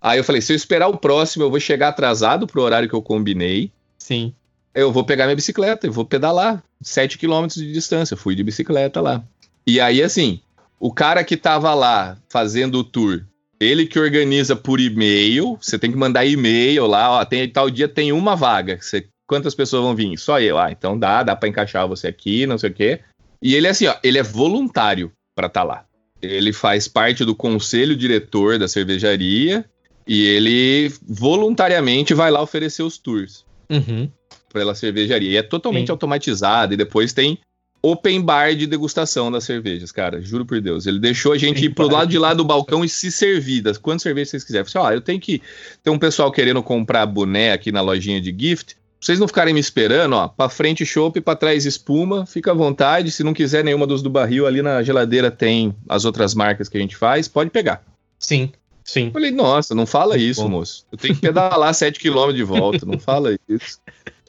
Speaker 1: Aí eu falei: se eu esperar o próximo, eu vou chegar atrasado pro horário que eu combinei.
Speaker 2: Sim
Speaker 1: eu vou pegar minha bicicleta e vou pedalar 7 km de distância. Fui de bicicleta lá. E aí, assim, o cara que tava lá fazendo o tour, ele que organiza por e-mail, você tem que mandar e-mail lá, ó, tem tal dia tem uma vaga. Você, quantas pessoas vão vir? Só eu. Ah, então dá, dá para encaixar você aqui, não sei o quê. E ele assim, ó, ele é voluntário para estar tá lá. Ele faz parte do conselho diretor da cervejaria e ele voluntariamente vai lá oferecer os tours.
Speaker 2: Uhum
Speaker 1: pela cervejaria. E é totalmente Sim. automatizado. E depois tem open bar de degustação das cervejas, cara. Juro por Deus. Ele deixou a gente ir pro lado de lá do balcão e se servir das quantas cervejas vocês quiserem. Falei, ó, eu tenho que. Tem um pessoal querendo comprar boné aqui na lojinha de gift. Pra vocês não ficarem me esperando, ó, pra frente chopp, pra trás espuma, fica à vontade. Se não quiser nenhuma dos do barril, ali na geladeira tem as outras marcas que a gente faz, pode pegar.
Speaker 2: Sim, sim.
Speaker 1: Falei, nossa, não fala isso, Bom. moço. Eu tenho que pedalar 7km de volta, não fala isso.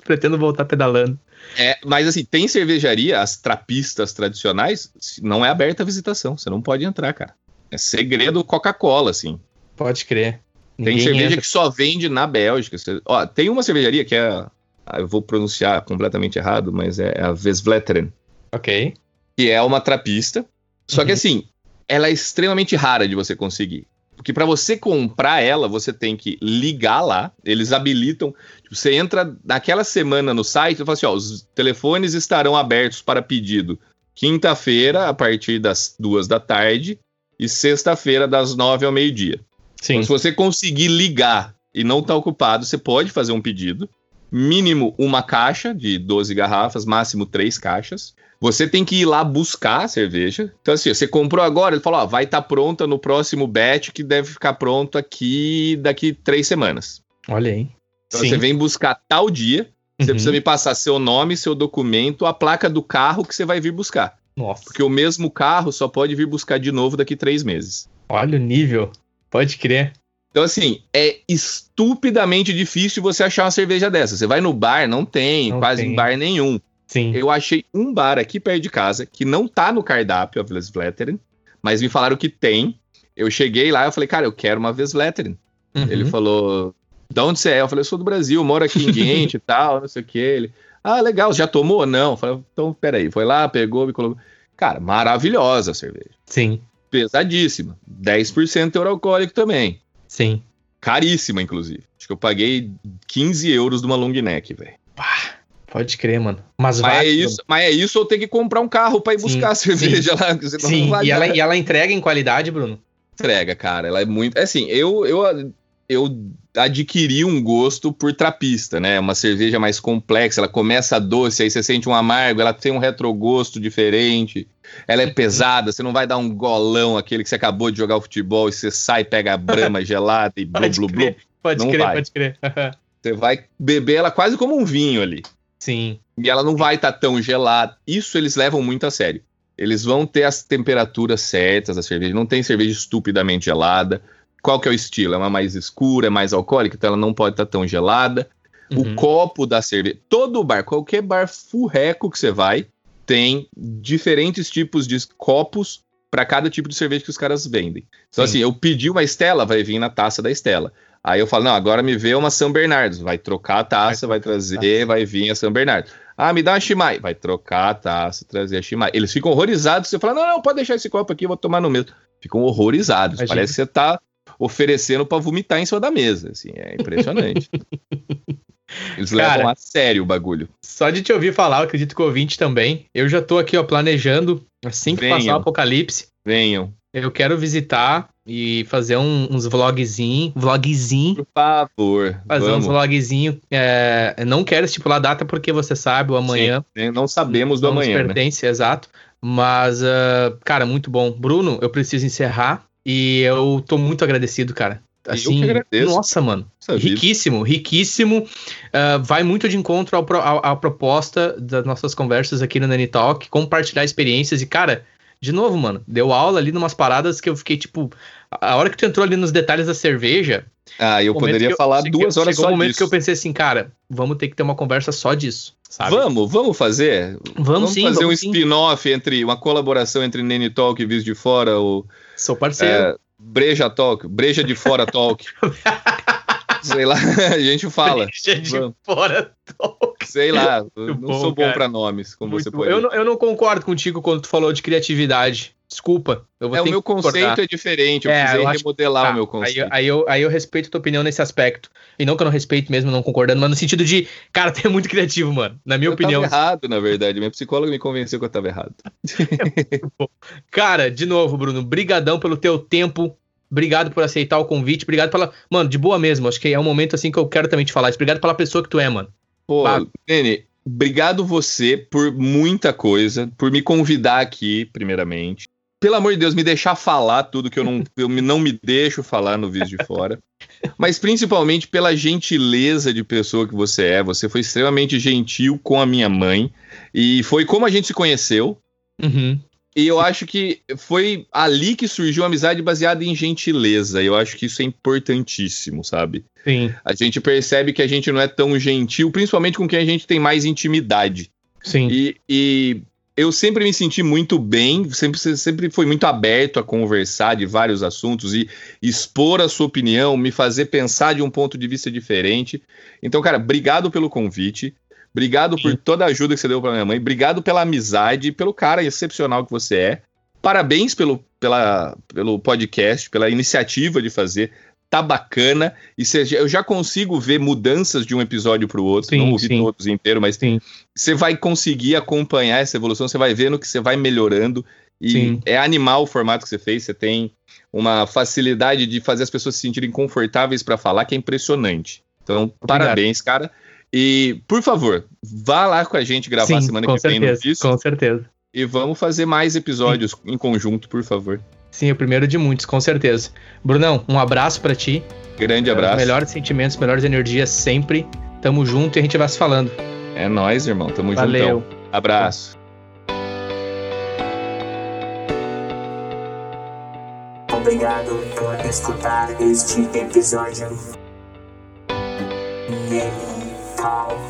Speaker 2: Pretendo voltar pedalando.
Speaker 1: É, mas assim, tem cervejaria, as trapistas tradicionais, não é aberta a visitação. Você não pode entrar, cara. É segredo Coca-Cola, assim.
Speaker 2: Pode crer.
Speaker 1: Ninguém tem cerveja entra. que só vende na Bélgica. Ó, tem uma cervejaria que é. Eu vou pronunciar completamente errado, mas é a Vesvleteren.
Speaker 2: Ok.
Speaker 1: Que é uma trapista. Só uhum. que assim, ela é extremamente rara de você conseguir. Porque para você comprar ela, você tem que ligar lá, eles habilitam. Tipo, você entra naquela semana no site e fala assim: ó, os telefones estarão abertos para pedido quinta-feira, a partir das duas da tarde, e sexta-feira, das nove ao meio-dia. Então, se você conseguir ligar e não estar tá ocupado, você pode fazer um pedido. Mínimo uma caixa de 12 garrafas, máximo três caixas. Você tem que ir lá buscar a cerveja. Então, assim, você comprou agora, ele falou: ó, vai estar tá pronta no próximo batch, que deve ficar pronto aqui daqui três semanas.
Speaker 2: Olha aí.
Speaker 1: Então, Sim. você vem buscar tal dia. Você uhum. precisa me passar seu nome, seu documento, a placa do carro que você vai vir buscar.
Speaker 2: Nossa.
Speaker 1: Porque o mesmo carro só pode vir buscar de novo daqui três meses.
Speaker 2: Olha o nível. Pode crer.
Speaker 1: Então, assim, é estupidamente difícil você achar uma cerveja dessa. Você vai no bar, não tem,
Speaker 2: Não
Speaker 1: quase
Speaker 2: tem.
Speaker 1: em bar nenhum.
Speaker 2: Sim.
Speaker 1: Eu achei um bar aqui perto de casa que não tá no cardápio, a Vesletteren, mas me falaram que tem. Eu cheguei lá, eu falei, cara, eu quero uma Vesletteren.
Speaker 2: Uhum.
Speaker 1: Ele falou, de onde você é? Eu falei, eu sou do Brasil, moro aqui em Guiente e tal, não sei o que. Ele, ah, legal, já tomou? Não. Eu falei, então, peraí. Foi lá, pegou, me colocou. Cara, maravilhosa a cerveja.
Speaker 2: Sim,
Speaker 1: Pesadíssima. 10% teor alcoólico também.
Speaker 2: sim.
Speaker 1: Caríssima, inclusive. Acho que eu paguei 15 euros de uma long neck, velho.
Speaker 2: Pode crer, mano. Mas,
Speaker 1: Mas é
Speaker 2: válido.
Speaker 1: isso, mas é isso ou ter que comprar um carro pra ir
Speaker 2: Sim,
Speaker 1: buscar a cerveja lá.
Speaker 2: Sim,
Speaker 1: não vai
Speaker 2: e ela, e ela entrega em qualidade, Bruno?
Speaker 1: entrega, cara. Ela é muito. é Assim, eu, eu, eu adquiri um gosto por trapista, né? Uma cerveja mais complexa. Ela começa doce, aí você sente um amargo, ela tem um retrogosto diferente. Ela é pesada, você não vai dar um golão, aquele que você acabou de jogar o futebol e você sai, pega a brama gelada e blu, blu, blu.
Speaker 2: pode
Speaker 1: Não
Speaker 2: crer,
Speaker 1: vai.
Speaker 2: pode crer.
Speaker 1: Você vai beber ela quase como um vinho ali.
Speaker 2: Sim,
Speaker 1: E ela não vai estar tão gelada. Isso eles levam muito a sério. Eles vão ter as temperaturas certas da cerveja. Não tem cerveja estupidamente gelada. Qual que é o estilo? É uma mais escura, é mais alcoólica, então ela não pode estar tão gelada.
Speaker 2: Uhum.
Speaker 1: O copo da cerveja. Todo bar, qualquer bar furreco que você vai, tem diferentes tipos de copos para cada tipo de cerveja que os caras vendem. Então,
Speaker 2: Sim.
Speaker 1: assim, eu pedi uma Estela, vai vir na taça da Estela. Aí eu falo, não, agora me vê uma São Bernardo. Vai trocar a taça, vai,
Speaker 2: a
Speaker 1: trazer, vai vir a São Bernardo. Ah, me dá uma Chimay. Vai trocar a taça, trazer a Chimay. Eles ficam horrorizados. Você fala, não, não, pode deixar esse copo aqui, eu vou tomar no mesmo. Ficam horrorizados.
Speaker 2: Imagina.
Speaker 1: Parece que você tá oferecendo para vomitar em cima da mesa. Assim, é impressionante. Eles
Speaker 2: Cara.
Speaker 1: levam a sério o bagulho.
Speaker 2: Só de te ouvir falar, eu acredito que o ouvinte também. Eu já tô aqui, ó, planejando, assim que
Speaker 1: Venham.
Speaker 2: passar o apocalipse,
Speaker 1: Venham.
Speaker 2: eu quero visitar e fazer um- uns vlogzinho, vlogzinho,
Speaker 1: Por favor.
Speaker 2: fazer
Speaker 1: vamos.
Speaker 2: uns vlogzinho. É, eu não quero estipular a data porque você sabe, o amanhã
Speaker 1: Sim, Não sabemos do
Speaker 2: não nos
Speaker 1: amanhã, né?
Speaker 2: pertence, exato. Mas, ah, cara, muito bom. Bruno, eu preciso encerrar e eu tô muito agradecido, cara.
Speaker 1: Eu
Speaker 2: Assim,
Speaker 1: que agradeço.
Speaker 2: nossa, mano. Riquíssimo, riquíssimo. Ah, vai muito de encontro pro- à, proposta das nossas conversas aqui no Nani Talk, compartilhar experiências. E, cara, de novo, mano, deu aula ali numas paradas que eu fiquei tipo. A hora que tu entrou ali nos detalhes da cerveja.
Speaker 1: Ah, eu poderia
Speaker 2: eu-
Speaker 1: falar duas horas
Speaker 2: chegou
Speaker 1: só
Speaker 2: um momento
Speaker 1: disso.
Speaker 2: que eu pensei assim, cara, vamos ter que ter uma conversa só disso, sabe?
Speaker 1: Vamos, vamos fazer?
Speaker 2: Vamos, sim,
Speaker 1: fazer
Speaker 2: vamos
Speaker 1: um spin-off entre uma colaboração entre Nene Talk e Viz de Fora, o
Speaker 2: Sou parceiro.
Speaker 1: é, Breja Talk, Breja de Fora Talk. Sei lá, a gente fala.
Speaker 2: De
Speaker 1: vamos.
Speaker 2: fora talk.
Speaker 1: Sei lá, eu não
Speaker 2: bom,
Speaker 1: sou bom pra nomes, como
Speaker 2: Muito
Speaker 1: você pode.
Speaker 2: eu, não, eu não concordo contigo quando tu falou de criatividade. Desculpa. Eu vou
Speaker 1: É, o
Speaker 2: ter
Speaker 1: meu
Speaker 2: que concordar.
Speaker 1: conceito é diferente, eu
Speaker 2: É,
Speaker 1: precisei
Speaker 2: eu
Speaker 1: remodelar
Speaker 2: Tá,
Speaker 1: o meu
Speaker 2: Aí,
Speaker 1: conceito.
Speaker 2: eu- aí, eu, aí eu respeito tua opinião nesse aspecto. E não que eu não respeito mesmo, não concordando, mas no sentido de, cara, tu é muito criativo, mano. Na minha
Speaker 1: eu
Speaker 2: opinião.
Speaker 1: tava errado, na verdade. Minha psicóloga me convenceu que eu tava errado.
Speaker 2: Cara, de novo, Bruno, brigadão pelo teu tempo. Obrigado por aceitar o convite. Obrigado pela. Mano, de boa mesmo. Acho que é um momento assim que eu quero também te falar. Obrigado pela pessoa que tu é, mano.
Speaker 1: Pô,
Speaker 2: Pago.
Speaker 1: Nene, obrigado você por muita coisa, por me convidar aqui, primeiramente. Pelo amor de Deus, me deixar falar tudo que eu não, eu não me deixo falar no Vídeo de Fora. Mas principalmente pela gentileza de pessoa que você é. Você foi extremamente gentil com a minha mãe. E foi como a gente se conheceu.
Speaker 2: Uhum.
Speaker 1: E eu acho que foi ali que surgiu a amizade baseada em gentileza. E eu acho que isso é importantíssimo, sabe?
Speaker 2: Sim,
Speaker 1: A gente percebe que a gente não é tão gentil, principalmente com quem a gente tem mais intimidade.
Speaker 2: sim.
Speaker 1: E, e eu sempre me senti muito bem, sempre, sempre fui muito aberto a conversar de vários assuntos e expor a sua opinião, me fazer pensar de um ponto de vista diferente. Então, cara, obrigado pelo convite. Obrigado por
Speaker 2: Sim.
Speaker 1: toda a ajuda que você deu para minha mãe. Obrigado pela amizade, pelo cara excepcional que você é. Parabéns pelo, pela, pelo podcast, pela iniciativa de fazer. Tá bacana. E você- eu já consigo ver mudanças de um episódio para o outro.
Speaker 2: Sim,
Speaker 1: Não ouvi
Speaker 2: sim.
Speaker 1: todos inteiro, mas você vai conseguir acompanhar essa evolução. Você vai vendo que você vai melhorando. E
Speaker 2: Sim.
Speaker 1: é animal o formato que você fez. Você tem uma facilidade de fazer as pessoas se sentirem confortáveis para falar, que é impressionante. Então, parabéns, cara. E, por favor, vá lá com a gente gravar
Speaker 2: Sim,
Speaker 1: semana que certeza, vem no disco.
Speaker 2: Com certeza.
Speaker 1: E vamos fazer mais episódios Sim. em conjunto, por favor.
Speaker 2: Sim, o primeiro é de muitos, com certeza. Brunão, um abraço para ti.
Speaker 1: Grande
Speaker 2: é,
Speaker 1: abraço.
Speaker 2: Melhores sentimentos, melhores energias sempre. Tamo junto e a gente vai se falando.
Speaker 1: É nós, irmão. Tamo junto.
Speaker 2: Valeu.
Speaker 1: Juntão. Abraço.
Speaker 3: Obrigado por escutar este episódio. Game Talk.